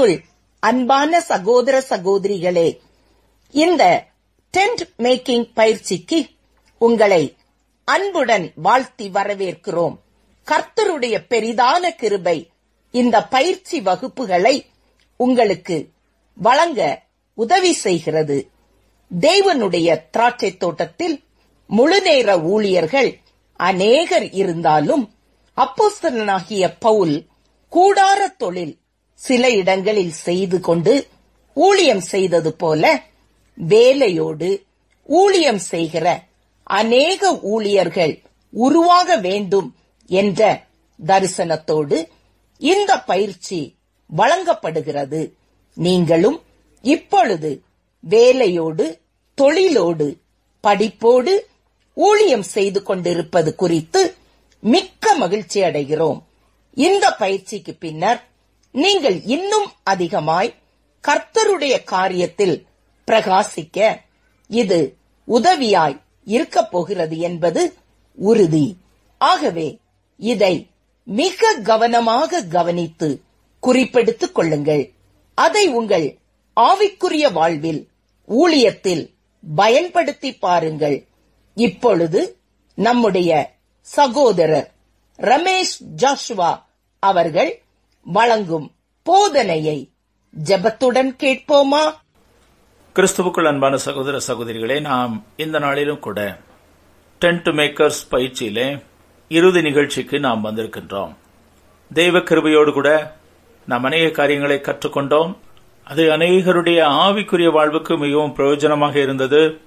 கிறிஸ்துவுக்குள் அன்பான சகோதர சகோதரிகளே இந்த டென்ட் மேக்கிங் பயிற்சிக்கு உங்களை அன்புடன் வாழ்த்தி வரவேற்கிறோம். கர்த்தருடைய பெரிதான கிருபை இந்த பயிற்சி வகுப்புகளை உங்களுக்கு வழங்க உதவி செய்கிறது. தேவனுடைய திராட்சை தோட்டத்தில் முழுநேர ஊழியர்கள் அநேகர் இருந்தாலும் அப்போஸ்தலனாகிய பவுல் கூடார தொழில் சில இடங்களில் செய்து கொண்டு ஊழியம் செய்தது போல வேலையோடு ஊழியம் செய்கிற அநேக ஊழியர்கள் உருவாக வேண்டும் என்ற தரிசனத்தோடு இந்த பயிற்சி வழங்கப்படுகிறது. நீங்களும் இப்பொழுது வேலையோடு தொழிலோடு படிப்போடு ஊழியம் செய்து கொண்டிருப்பது குறித்து மிக்க மகிழ்ச்சி அடைகிறோம் இந்த பயிற்சிக்கு பின்னர் நீங்கள் இன்னும் அதிகமாய் கர்த்தருடைய காரியத்தில் பிரகாசிக்க இது உதவியாய் இருக்கப் போகிறது என்பது உறுதி. ஆகவே இதை மிக கவனமாக கவனித்து குறிப்பெடுத்துக் கொள்ளுங்கள். அதை உங்கள் ஆவிக்குரிய வாழ்வில் ஊழியத்தில் பயன்படுத்தி பாருங்கள். இப்பொழுது நம்முடைய சகோதரர் ரமேஷ் ஜாஷுவா அவர்கள் வழங்கும் போதனையை ஜெபத்துடன் கேட்போமா? கிறிஸ்துவுக்குள் அன்பான சகோதர சகோதரிகளே நாம் இந்த நாளிலும் கூட டென்ட் மேக்கர்ஸ் பயிற்சியிலே இறுதி நிகழ்ச்சிக்கு நாம் வந்திருக்கின்றோம். தெய்வ கிருபையோடு கூட நாம் அநேக காரியங்களை கற்றுக்கொண்டோம். அது அநேகருடைய ஆவிக்குரிய வாழ்வுக்கு மிகவும் பிரயோஜனமாக இருந்தது.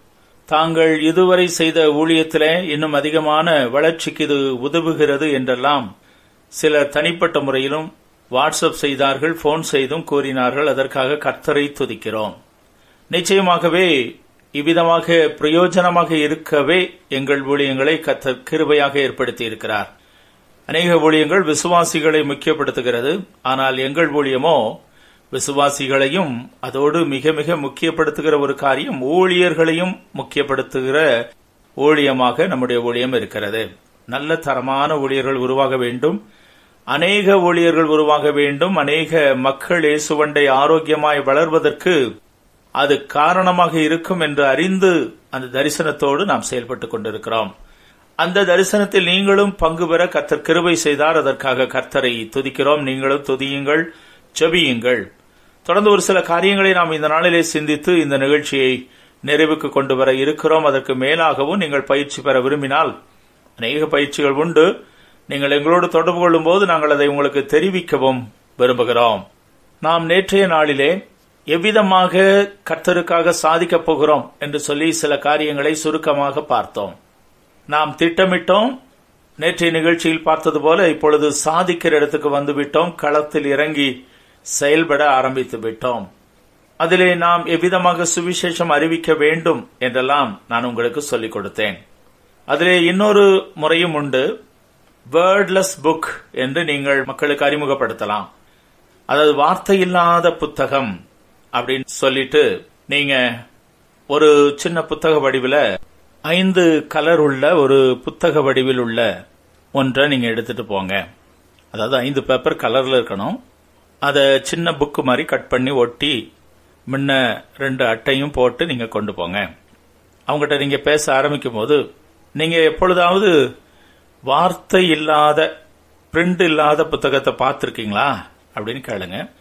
தாங்கள் இதுவரை செய்த ஊழியத்திலே இன்னும் அதிகமான வளர்ச்சிக்கு இது உதவுகிறது என்றெல்லாம் சிலர் தனிப்பட்ட முறையிலும் வாட்ஸ்அப் செய்தார்கள் போன் செய்தும் கூறினார்கள் அதற்காக கர்த்தரை துதிக்கிறோம். நிச்சயமாகவே இவ்விதமாக பிரயோஜனமாக இருக்கவே எங்கள் ஊழியங்களை கர்த்தர் கிருபையாக ஏற்படுத்தி இருக்கிறார் அநேக ஊழியங்கள் விசுவாசிகளை முக்கியப்படுத்துகிறது. ஆனால் எங்கள் ஊழியமோ விசுவாசிகளையும் அதோடு மிக மிக முக்கியப்படுத்துகிற ஒரு காரியம் ஊழியர்களையும் முக்கியப்படுத்துகிற ஊழியமாக நம்முடைய ஊழியம் இருக்கிறது. நல்ல தரமான ஊழியர்கள் உருவாக வேண்டும். அநேக ஊழியர்கள் உருவாக வேண்டும். அநேக மக்கள் இயேசுவண்டை ஆரோக்கியமாய் வளர்வதற்கு அது காரணமாக இருக்கும் என்று அறிந்து அந்த தரிசனத்தோடு நாம் செயல்பட்டுக் கொண்டிருக்கிறோம். அந்த தரிசனத்தில் நீங்களும் பங்கு பெற கர்த்தர் கிருபை செய்தார். அதற்காக கர்த்தரை துதிக்கிறோம். நீங்களும் துதியுங்கள் செபியுங்கள் தொடர்ந்து ஒரு சில காரியங்களை நாம் இந்த நாளிலே சிந்தித்து இந்த நிகழ்ச்சியை நிறைவுக்கு கொண்டு வர இருக்கிறோம். அதற்கு மேலாகவும் நீங்கள் பயிற்சி பெற விரும்பினால் அநேக பயிற்சிகள் உண்டு. நீங்கள் எங்களோடு தொடர்பு கொள்ளும் போது நாங்கள் அதை உங்களுக்கு தெரிவிக்கவும் விரும்புகிறோம். நாம் நேற்றைய நாளிலே எவ்விதமாக கர்த்தருக்காக சாதிக்கப் போகிறோம் என்று சொல்லி சில காரியங்களை சுருக்கமாக பார்த்தோம். நாம் திட்டமிட்டோம் நேற்றைய நிகழ்ச்சியில் பார்த்தது போல இப்பொழுது சாதிக்கிற இடத்துக்கு வந்துவிட்டோம் களத்தில் இறங்கி செயல்பட ஆரம்பித்து விட்டோம். அதிலே நாம் எவ்விதமாக சுவிசேஷம் அறிவிக்க வேண்டும் என்றெல்லாம் நான் உங்களுக்கு சொல்லிக் கொடுத்தேன். அதிலே இன்னொரு முறையும் உண்டு. வேர்ட்லெஸ் புக் என்று நீங்கள் மக்களுக்கு அறிமுகப்படுத்தலாம். அதாவது வார்த்தை இல்லாத புத்தகம் அப்படின்னு சொல்லிட்டு நீங்க ஒரு சின்ன புத்தக வடிவில் ஐந்து கலர் உள்ள ஒரு புத்தக வடிவில் உள்ள ஒன்றை நீங்க எடுத்துட்டு போங்க. அதாவது ஐந்து பேப்பர் கலர்ல இருக்கணும். அதை சின்ன புக்கு மாதிரி கட் பண்ணி ஒட்டி முன்ன ரெண்டு அட்டையும் போட்டு நீங்க கொண்டு போங்க. அவங்ககிட்ட நீங்க பேச ஆரம்பிக்கும் போது நீங்க எப்பொழுதாவது வார்த்தை இல்லாத பிரிண்ட் இல்லாத புத்தகத்தை பார்த்துருக்கீங்களா? அப்படின்னு கேளுங்க.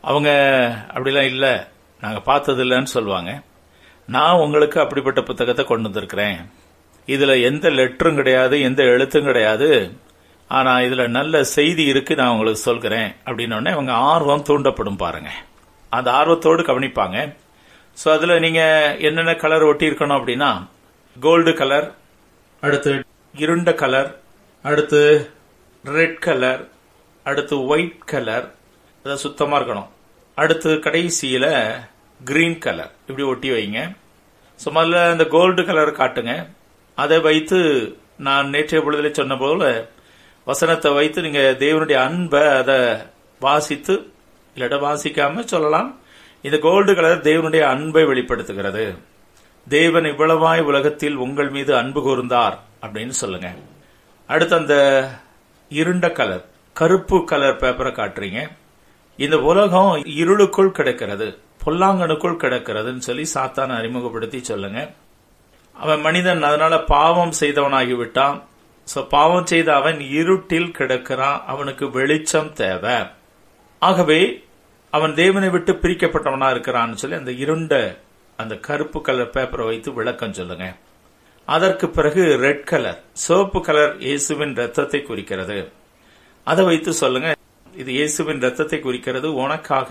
அவங்க அப்படிலாம் இல்லை. நாங்கள் பார்த்தது இல்லைன்னு சொல்லுவாங்க. நான் உங்களுக்கு அப்படிப்பட்ட புத்தகத்தை கொண்டு வந்திருக்கிறேன். இதில் எந்த லெட்டரும் கிடையாது எந்த எழுத்தும் கிடையாது. ஆனால் இதில் நல்ல செய்தி இருக்கு நான் உங்களுக்கு சொல்கிறேன். அப்படின்னு அவங்க ஆர்வம் தூண்டப்படும் பாருங்க. அந்த ஆர்வத்தோடு கவனிப்பாங்க. ஸோ அதில் நீங்கள் என்னென்ன கலர் ஒட்டியிருக்கணும் அப்படின்னா கோல்டு கலர் அடுத்து இருண்ட கலர் அடுத்து ரெட் கலர் அடுத்து ஒயிட் கலர் அதை சுத்தமாக இருக்கணும். அடுத்து கடைசியில் கிரீன் கலர் இப்படி ஒட்டி வைங்க. ஸோ முதல்ல அந்த கோல்டு கலர் காட்டுங்க. அதை வைத்து நான் நேற்றைய பொழுதுல சொன்ன போல வசனத்தை வைத்து நீங்கள் தேவனுடைய அன்பை அதை வாசித்து இல்லாட்ட வாசிக்காம சொல்லலாம். இந்த கோல்டு கலர் தேவனுடைய அன்பை வெளிப்படுத்துகிறது. தேவன் இவ்வளவாய் உலகத்தில் உங்கள் மீது அன்பு கூர்ந்தார் அப்படின்னு சொல்லுங்க. அடுத்து அந்த இருண்ட கலர் கருப்பு கலர் பேப்பரை காட்டுறீங்க. இந்த உலகம் இருளுக்குள் கிடக்கிறது பொல்லாங்கனுக்குள் கிடக்கிறதுன்னு சொல்லி சாத்தான அறிமுகப்படுத்தி சொல்லுங்க. அவன் மனிதன் அதனால பாவம் செய்தவனாகிவிட்டான். ஸோ சோ பாவம் செய்த அவன் இருட்டில் கிடக்கிறான். அவனுக்கு வெளிச்சம் தேவை. ஆகவே அவன் தேவனை விட்டு பிரிக்கப்பட்டவனா இருக்கிறான்னு சொல்லி அந்த இருண்ட அந்த கருப்பு கலர் பேப்பரை வைத்து விளக்கம் சொல்லுங்க. அதற்கு பிறகு ரெட் கலர் சிவப்பு கலர் இயேசுவின் ரத்தத்தை குறிக்கிறது. அதை வைத்து சொல்லுங்க. இது இயேசுவின் ரத்தத்தை குறிக்கிறது. உனக்காக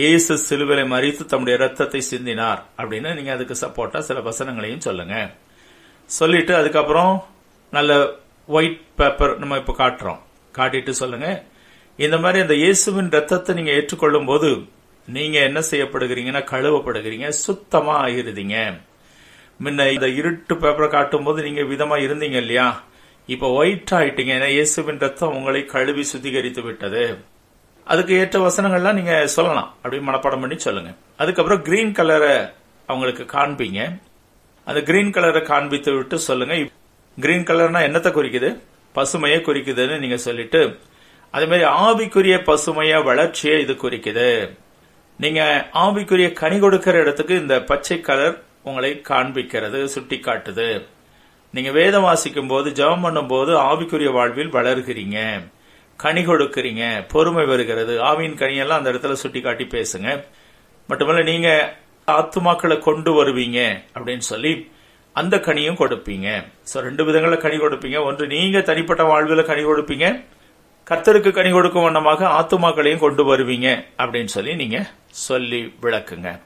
இயேசு சிலுவிலை மறித்து தம்முடைய ரத்தத்தை சிந்தினார் அப்படின்னு நீங்க அதுக்கு சப்போர்ட்டா சில வசனங்களையும் சொல்லுங்க. சொல்லிட்டு அதுக்கப்புறம் நல்ல ஒயிட் பேப்பர் நம்ம இப்ப காட்டுறோம். காட்டிட்டு சொல்லுங்க. இந்த மாதிரி அந்த இயேசுவின் ரத்தத்தை நீங்க ஏற்றுக்கொள்ளும் போது நீங்க என்ன செய்யப்படுகிறீங்கன்னா கழுவப்படுகிறீங்க சுத்தமா ஆகிருதீங்க. முன்ன இந்த இருட்டு பேப்பரை காட்டும் போது நீங்க விதமா இருந்தீங்க இல்லையா? இப்ப ஒயிட் ஆயிட்டீங்க. ஏன்னா இயேசுவின் ரத்தம் உங்களை கழுவி சுத்திகரித்து விட்டது. அதுக்கு ஏற்ற வசனங்கள்லாம் நீங்க சொல்லலாம். அப்படி மனப்பாடம் பண்ணி சொல்லுங்க. அதுக்கப்புறம் கிரீன் கலரை அவங்களுக்கு காண்பீங்க. அந்த கிரீன் கலரை காண்பித்து விட்டு சொல்லுங்க. கிரீன் கலர்னா என்னத்தை குறிக்குது? பசுமையை குறிக்குதுன்னு நீங்க சொல்லிட்டு அதே மாதிரி ஆவிக்குரிய பசுமைய வளர்ச்சியை இது குறிக்குது. நீங்க ஆவிக்குரிய கனி கொடுக்கிற இடத்துக்கு இந்த பச்சை கலர் உங்களை காண்பிக்கிறது சுட்டி காட்டுது நீங்க வேதம் வாசிக்கும் போது ஜெபம் பண்ணும் போது ஆவிக்குரிய வாழ்வில் வளர்கிறீங்க. கனி கொடுக்கிறீங்க பொறுமை வருகிறது. ஆவியின் கனியெல்லாம் அந்த இடத்துல சுட்டி காட்டி பேசுங்க. மட்டுமல்ல நீங்க ஆத்துமாக்களை கொண்டு வருவீங்க அப்படின்னு சொல்லி அந்த கனியும் கொடுப்பீங்க. சோ ரெண்டு விதங்களில் கனி கொடுப்பீங்க. ஒன்று நீங்க தனிப்பட்ட வாழ்வில் கனி கொடுப்பீங்க. கர்த்தருக்கு கனி கொடுக்கும் வண்ணமாக ஆத்துமாக்களையும் கொண்டு வருவீங்க அப்படின்னு சொல்லி நீங்க சொல்லி விளக்குங்க.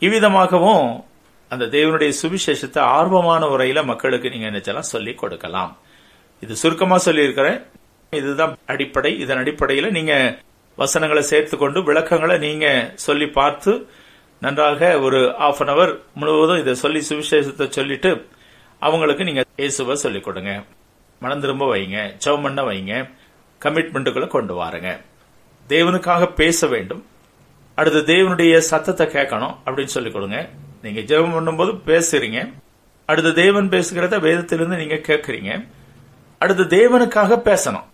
இவ்விதமாகவும் அந்த தேவனுடைய சுவிசேஷத்தை ஆர்வமான உரையில மக்களுக்கு நீங்க நினைச்சலாம் சொல்லி கொடுக்கலாம். இது சுருக்கமா சொல்லியிருக்கிறேன். இதுதான் அடிப்படை. இதன் அடிப்படையில நீங்க வசனங்களை சேர்த்து கொண்டு விளக்கங்களை நீங்க சொல்லி பார்த்து நன்றாக ஒரு ஆஃப் அன் அவர் முழுவதும் இதை சொல்லி சுவிசேஷத்தை சொல்லிட்டு அவங்களுக்கு நீங்க இயேசுவை சொல்லிக் கொடுங்க. மனம் திரும்ப வைங்க. ஜெபம் வைங்க. கமிட்மெண்ட்டுகளை கொண்டு வாருங்க. தேவனுக்காக பேச வேண்டும். அடுத்து தேவனுடைய சத்தத்தை கேட்கணும் அப்படின்னு சொல்லிக் கொடுங்க. நீங்க ஜெபம் பண்ணும்போது பேசுறீங்க. அடுத்து தேவன் பேசுகிறத வேதத்திலிருந்து நீங்க கேட்கறீங்க. அடுத்து தேவனுக்காக பேசணும்.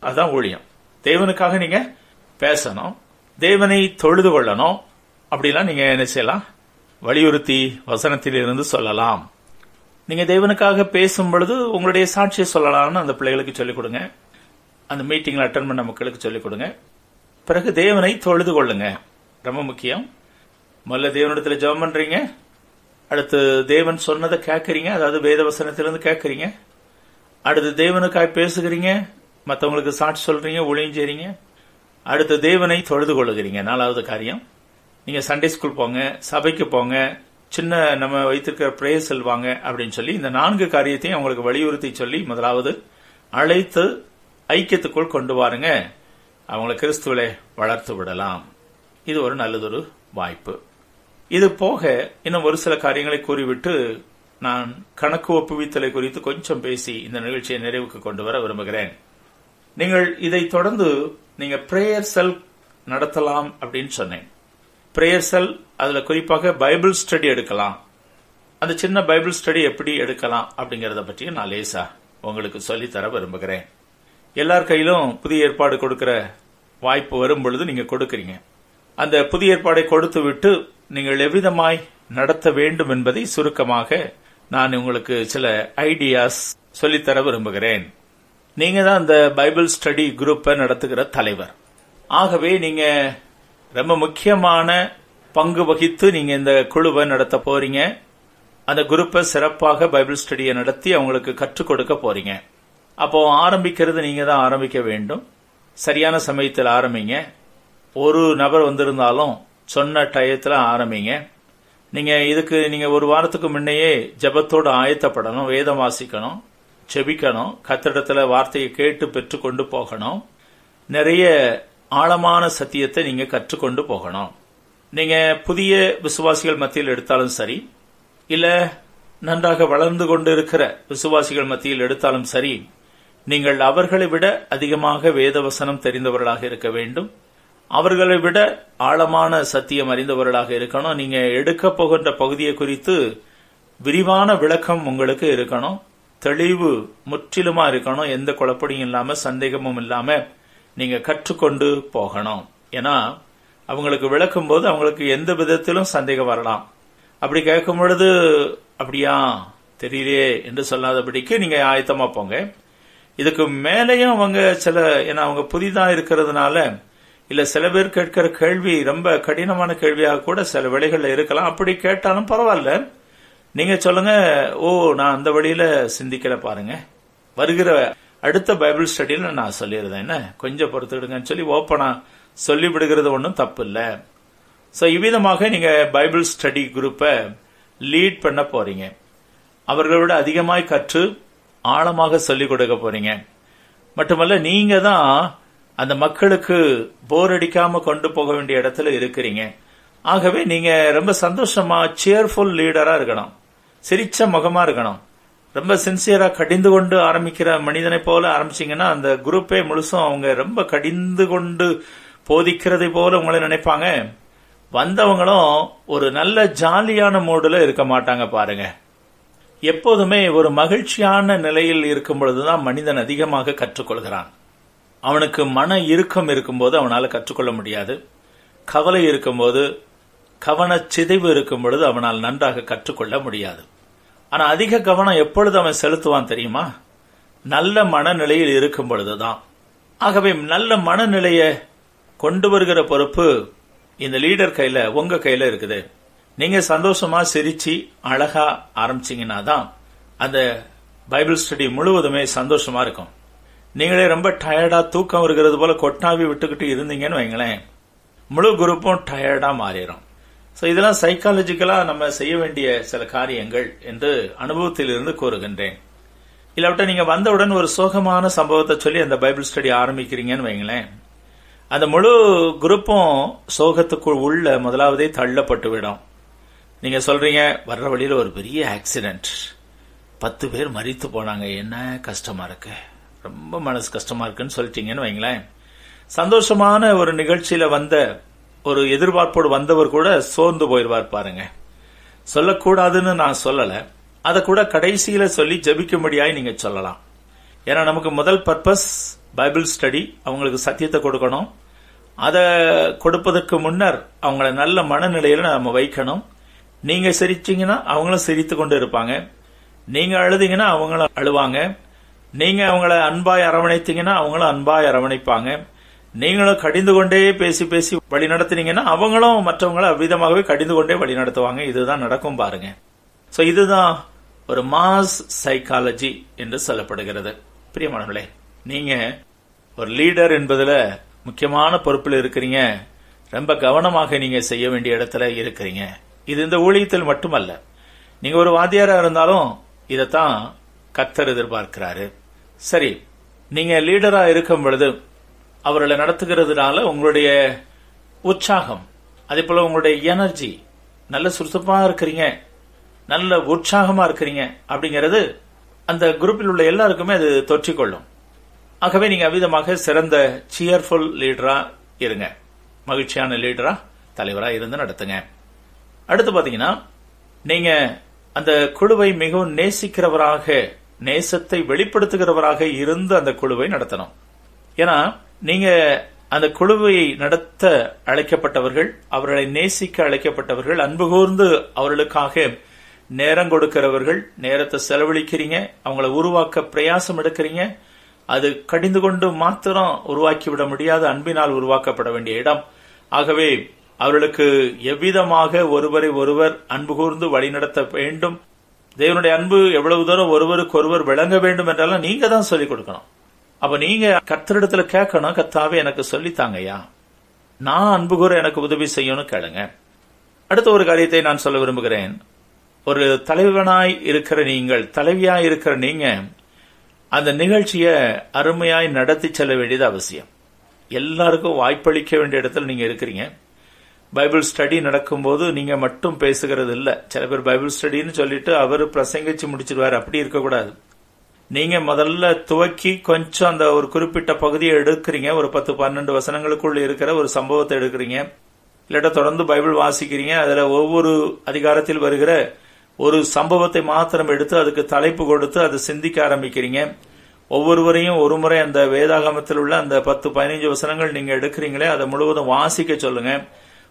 அதுதான் ஊழியம். தேவனுக்காக நீங்க பேசணும். தேவனை தொழுது கொள்ளணும். அப்படிலாம் நீங்க என்ன செய்யலாம்? வலியுறுத்தி வசனத்தில் இருந்து சொல்லலாம். நீங்க தேவனுக்காக பேசும் பொழுது உங்களுடைய சாட்சியை சொல்லலாம்னு அந்த பிள்ளைகளுக்கு சொல்லிக் கொடுங்க. அந்த மீட்டிங்ல அட்டன் பண்ண மக்களுக்கு சொல்லிக் கொடுங்க. பிறகு தேவனை தொழுது கொள்ளுங்க. ரொம்ப முக்கியம். முதல்ல தேவனிடத்துல ஜெபம் பண்றீங்க. அடுத்து தேவன் சொன்னதை கேட்கறீங்க. அதாவது வேதவசனத்திலிருந்து கேட்கறீங்க. அடுத்து தேவனுக்காய் பேசுகிறீங்க. மற்றவங்களுக்கு சாட்சி சொல்றீங்க ஒளியும் செய்றீங்க. அடுத்து தேவனை தொழுது கொள்ளுகிறீங்க. நாலாவது காரியம். நீங்க சண்டே ஸ்கூல் போங்க சபைக்கு போங்க சின்ன நம்ம வைத்திருக்கிற பிரேயர் செல்வாங்க அப்படின்னு சொல்லி இந்த நான்கு காரியத்தையும் அவங்களுக்கு வலியுறுத்தி சொல்லி முதலாவது அழைத்து ஐக்கியத்துக்குள் கொண்டு வாருங்க. அவங்களை கிறிஸ்துவளை வளர்த்து விடலாம். இது ஒரு நல்லதொரு வாய்ப்பு. இது போக இன்னும் ஒரு சில காரியங்களை கூறிவிட்டு நான் கணக்கு ஒப்புவித்தலை குறித்து கொஞ்சம் பேசி இந்த நிகழ்ச்சியை நிறைவுக்கு கொண்டு வர விரும்புகிறேன். நீங்கள் இதை தொடர்ந்து நீங்க பிரேயர் செல் நடத்தலாம் அப்படின்னு சொன்னேன். பிரேயர் செல் அதுல குறிப்பாக பைபிள் ஸ்டடி எடுக்கலாம். அந்த சின்ன பைபிள் ஸ்டடி எப்படி எடுக்கலாம் அப்படிங்கறத பற்றி நான் லேசா உங்களுக்கு சொல்லித்தர விரும்புகிறேன். எல்லார் கையிலும் புதிய ஏற்பாடு கொடுக்கிற வாய்ப்பு வரும் பொழுது நீங்க கொடுக்கறீங்க. அந்த புதிய ஏற்பாடை கொடுத்து விட்டு நீங்கள் எவ்விதமாய் நடத்த வேண்டும் என்பதை சுருக்கமாக நான் உங்களுக்கு சில ஐடியாஸ் சொல்லித்தர விரும்புகிறேன். நீங்க தான் அந்த பைபிள் ஸ்டடி குரூப்பை நடத்துகிற தலைவர். ஆகவே நீங்க ரொம்ப முக்கியமான பங்கு வகித்து நீங்க இந்த குழுவை நடத்த போறீங்க. அந்த குரூப்பை சிறப்பாக பைபிள் ஸ்டடியை நடத்தி அவங்களுக்கு கற்றுக் கொடுக்க போறீங்க. அப்போ ஆரம்பிக்கிறது நீங்க தான் ஆரம்பிக்க வேண்டும். சரியான சமயத்தில் ஆரம்பிங்க. ஒரு நபர் வந்திருந்தாலும் சொன்ன டயத்தில் ஆரம்பிங்க. நீங்க இதுக்கு நீங்க ஒரு வாரத்துக்கு முன்னையே ஜெபத்தோடு ஆயத்தப்படணும் வேதம் வாசிக்கணும் செபிக்கணும் கத்திடத்துல வார்த்தையை கேட்டு பெற்றுக்கொண்டு போகணும். நிறைய ஆழமான சத்தியத்தை நீங்க கற்றுக்கொண்டு போகணும். நீங்க புதிய விசுவாசிகள் மத்தியில் எடுத்தாலும் சரி இல்ல நன்றாக வளர்ந்து கொண்டு இருக்கிற விசுவாசிகள் மத்தியில் எடுத்தாலும் சரி நீங்கள் அவர்களை விட அதிகமாக வேதவசனம் தெரிந்தவர்களாக இருக்க வேண்டும். அவர்களை விட ஆழமான சத்தியம் அறிந்தவர்களாக இருக்கணும். நீங்க எடுக்க போகின்ற பகுதியை குறித்து விரிவான விளக்கம் உங்களுக்கு இருக்கணும். தெளிவு முற்றிலுமா இருக்கணும். எந்த குழப்படியும் இல்லாம சந்தேகமும் இல்லாம நீங்க கற்றுக்கொண்டு போகணும். ஏன்னா அவங்களுக்கு விளக்கும் போது அவங்களுக்கு எந்த விதத்திலும் சந்தேகம் வரலாம். அப்படி கேட்கும் பொழுது அப்படியா தெரியலையே என்று சொல்லாதபடிக்கு நீங்க ஆயத்தமா போங்க. இதுக்கு மேலேயும் அவங்க சில ஏன்னா அவங்க புதிதா இருக்கிறதுனால இல்ல சில பேர் கேட்கிற கேள்வி ரொம்ப கடினமான கேள்வியாக கூட சில வேளைகள்ல இருக்கலாம். அப்படி கேட்டாலும் பரவாயில்ல. நீங்க சொல்லுங்க ஓ நான் அந்த வழியில சிந்திக்கல பாருங்க. வருகிற அடுத்த பைபிள் ஸ்டடியில நான் சொல்லிடுறேன். என்ன? கொஞ்சம் பொறுத்துக்கிடுங்கன்னு சொல்லி ஓப்பனா சொல்லி விடுகிறது ஒன்றும் தப்பு இல்லை ஸோ இவ்விதமாக நீங்க பைபிள் ஸ்டடி குரூப்பை லீட் பண்ண போறீங்க. அவர்களோட அதிகமாய் கற்று ஆழமாக சொல்லிக் கொடுக்க போறீங்க. மட்டுமல்ல நீங்க தான் அந்த மக்களுக்கு போர் அடிக்காம கொண்டு போக வேண்டிய இடத்துல இருக்கிறீங்க. ஆகவே நீங்க ரொம்ப சந்தோஷமா சேர்ஃபுல் லீடரா இருக்கணும். சிரிச்ச முகமா இருக்கணும். ரொம்ப சின்சியரா கடிந்து கொண்டு ஆரம்பிக்கிற மனிதனை போல ஆரம்பிச்சீங்கன்னா அந்த குரூப்பே முழுசும் அவங்க ரொம்ப கடிந்து கொண்டு போதிக்கிறதை போல உங்களை நினைப்பாங்க. வந்தவங்களும் ஒரு நல்ல ஜாலியான மூடுல இருக்க மாட்டாங்க பாருங்க. எப்போதுமே ஒரு மகிழ்ச்சியான நிலையில் இருக்கும் பொழுதுதான் மனிதன் அதிகமாக கற்றுக்கொள்கிறான். அவனுக்கு மன இறுக்கம் இருக்கும்போது அவனால் கற்றுக்கொள்ள முடியாது. கவலை இருக்கும்போது கவனச்சிதைவு சிதைவு இருக்கும் பொழுது அவனால் நன்றாக கற்றுக்கொள்ள முடியாது. ஆனா அதிக கவனம் எப்பொழுது அவன் செலுத்துவான் தெரியுமா? நல்ல மனநிலையில் இருக்கும் பொழுதுதான். ஆகவே நல்ல மனநிலையை கொண்டு வருகிற பொறுப்பு இந்த லீடர் கையில உங்க கையில இருக்குது. நீங்க சந்தோஷமா சிரிச்சு அழகா ஆரம்பிச்சீங்கன்னா தான் அந்த பைபிள் ஸ்டடி முழுவதுமே சந்தோஷமா இருக்கும். நீங்களே ரொம்ப டயர்டா தூக்கம் இருக்கிறது போல கொட்டாவி விட்டுக்கிட்டு இருந்தீங்கன்னு வைங்களேன். முழு குரூப்பும் டயர்டா மாறிடும். சோ இதெல்லாம் சைக்காலஜிக்கலா நம்ம செய்ய வேண்டிய சில காரியங்கள் என்று அனுபவத்திலிருந்து கூறுகின்றேன். இல்லாவிட்ட நீங்க வந்தவுடன் ஒரு சோகமான சம்பவத்தை சொல்லி அந்த பைபிள் ஸ்டடி ஆரம்பிக்கிறீங்கன்னு வைங்களேன். அந்த முழு குரூப்பும் சோகத்துக்குள் உள்ள முதலாவதே தள்ளப்பட்டு விடும் நீங்க சொல்றீங்க வர்ற வழியில ஒரு பெரிய ஆக்சிடென்ட் பத்து பேர் மறித்து போனாங்க. என்ன கஷ்டமா இருக்கு? ரொம்ப மனசு கஷ்டமா இருக்குன்னு சொல்லிட்டீங்கன்னு வைங்களேன். சந்தோஷமான ஒரு நிகழ்ச்சியில வந்த ஒரு எதிர்பார்ப்போடு வந்தவர் கூட சோர்ந்து போயிடுவார் பாருங்க. சொல்லக்கூடாதுன்னு நான் சொல்லல. அதை கூட கடைசியில சொல்லி ஜபிக்கும்படியாய் நீங்க சொல்லலாம். ஏன்னா நமக்கு முதல் பர்பஸ் பைபிள் ஸ்டடி அவங்களுக்கு சத்தியத்தை கொடுக்கணும். அதை கொடுப்பதற்கு முன்னர் அவங்கள நல்ல மனநிலையில நம்ம வைக்கணும். நீங்க சிரிச்சீங்கன்னா அவங்களும் சிரித்து கொண்டு இருப்பாங்க. நீங்க அழுதீங்கன்னா அவங்களும் அழுவாங்க. நீங்க அவங்கள அன்பாய் அரவணைத்தீங்கன்னா அவங்களும் அன்பாய் அரவணைப்பாங்க. நீங்களும் கடிந்து கொண்டே பேசி பேசி வழி நடத்தினீங்கன்னா அவங்களும் மற்றவங்கள அவ்விதமாகவே கடிந்து கொண்டே வழி நடத்துவாங்க. இதுதான் நடக்கும் பாருங்க. சோ இதுதான் ஒரு மாஸ் சைக்காலஜி என்று சொல்லப்படுகிறது. பிரியமானவர்களே நீங்க ஒரு லீடர் என்பதுல முக்கியமான பொறுப்பில் இருக்கிறீங்க. ரொம்ப கவனமாக நீங்க செய்ய வேண்டிய இடத்துல இருக்கிறீங்க. இது இந்த ஊழியத்தில் மட்டுமல்ல. நீங்க ஒரு வாத்தியாரா இருந்தாலும் இதைத்தான் கத்தர் எதிர்பார்க்கிறாரு. சரி நீங்க லீடரா இருக்கும் பொழுது அவர்களை நடத்துகிறதுனால உங்களுடைய உற்சாகம் அதே போல உங்களுடைய எனர்ஜி நல்ல சுறுசுறுப்பா இருக்கிறீங்க நல்ல உற்சாகமா இருக்கிறீங்க அப்படிங்கிறது அந்த குரூப்பில் உள்ள எல்லாருக்குமே அது தொற்றிக்கொள்ளும். ஆகவே நீங்க அவ்விதமாக சிறந்த சியர்ஃபுல் லீடரா இருங்க. மகிழ்ச்சியான லீடரா தலைவரா இருந்து நடத்துங்க. அடுத்து பாத்தீங்கன்னா நீங்க அந்த குழுவை மிகவும் நேசிக்கிறவராக நேசத்தை வெளிப்படுத்துகிறவராக இருந்து அந்த குழுவை நடத்தணும். ஏன்னா நீங்க அந்த குழுவை நடத்த அழைக்கப்பட்டவர்கள் அவர்களை நேசிக்க அழைக்கப்பட்டவர்கள் அன்பு கூர்ந்து அவர்களுக்காக நேரம் கொடுக்கிறவர்கள் நேரத்தை செலவழிக்கிறீங்க அவங்கள உருவாக்க பிரயாசம் எடுக்கிறீங்க அது கடிந்து கொண்டு மாத்திரம் உருவாக்கி விட முடியாத அன்பினால் உருவாக்கப்பட வேண்டிய இடம். ஆகவே அவர்களுக்கு எவ்விதமாக ஒருவரை ஒருவர் அன்பு கூர்ந்து வழிநடத்த வேண்டும்? தேவனுடைய அன்பு எவ்வளவு தூரம் ஒருவருக்கு ஒருவர் விளங்க வேண்டும் என்றெல்லாம் நீங்க தான் சொல்லிக் கொடுக்கணும். அப்ப நீங்க கத்தரிடத்துல கேட்கணும் கத்தாவே எனக்கு சொல்லித்தாங்கய்யா நான் அன்பு கூற எனக்கு உதவி செய்யணும் கேளுங்க. அடுத்த ஒரு காரியத்தை நான் சொல்ல விரும்புகிறேன். ஒரு தலைவனாய் இருக்கிற நீங்கள் தலைவியாய் இருக்கிற நீங்க அந்த நிகழ்ச்சியை அருமையாய் நடத்தி செல்ல வேண்டியது அவசியம். எல்லாருக்கும் வாய்ப்பளிக்க வேண்டிய இடத்துல நீங்க இருக்கிறீங்க. பைபிள் ஸ்டடி நடக்கும்போது நீங்க மட்டும் பேசுகிறது இல்ல சில பேர் பைபிள் ஸ்டடின்னு சொல்லிட்டு அவர் பிரசங்கிச்சு முடிச்சிருவார். அப்படி இருக்கக்கூடாது. நீங்க முதல்ல துவக்கி கொஞ்சம் அந்த ஒரு குறிப்பிட்ட பகுதியை எடுக்கிறீங்க. ஒரு பத்து பன்னெண்டு வசனங்களுக்குள் இருக்கிற ஒரு சம்பவத்தை எடுக்கிறீங்க. இல்லாட்ட தொடர்ந்து பைபிள் வாசிக்கிறீங்க. அதுல ஒவ்வொரு அதிகாரத்தில் வருகிற ஒரு சம்பவத்தை மாத்திரம் எடுத்து அதுக்கு தலைப்பு கொடுத்து அதை சிந்திக்க ஆரம்பிக்கிறீங்க. ஒவ்வொருவரையும் ஒரு முறை அந்த வேதாகமத்தில் உள்ள அந்த பத்து பதினைஞ்சு வசனங்கள் நீங்க எடுக்கிறீங்களே அதை முழுவதும் வாசிக்க சொல்லுங்க.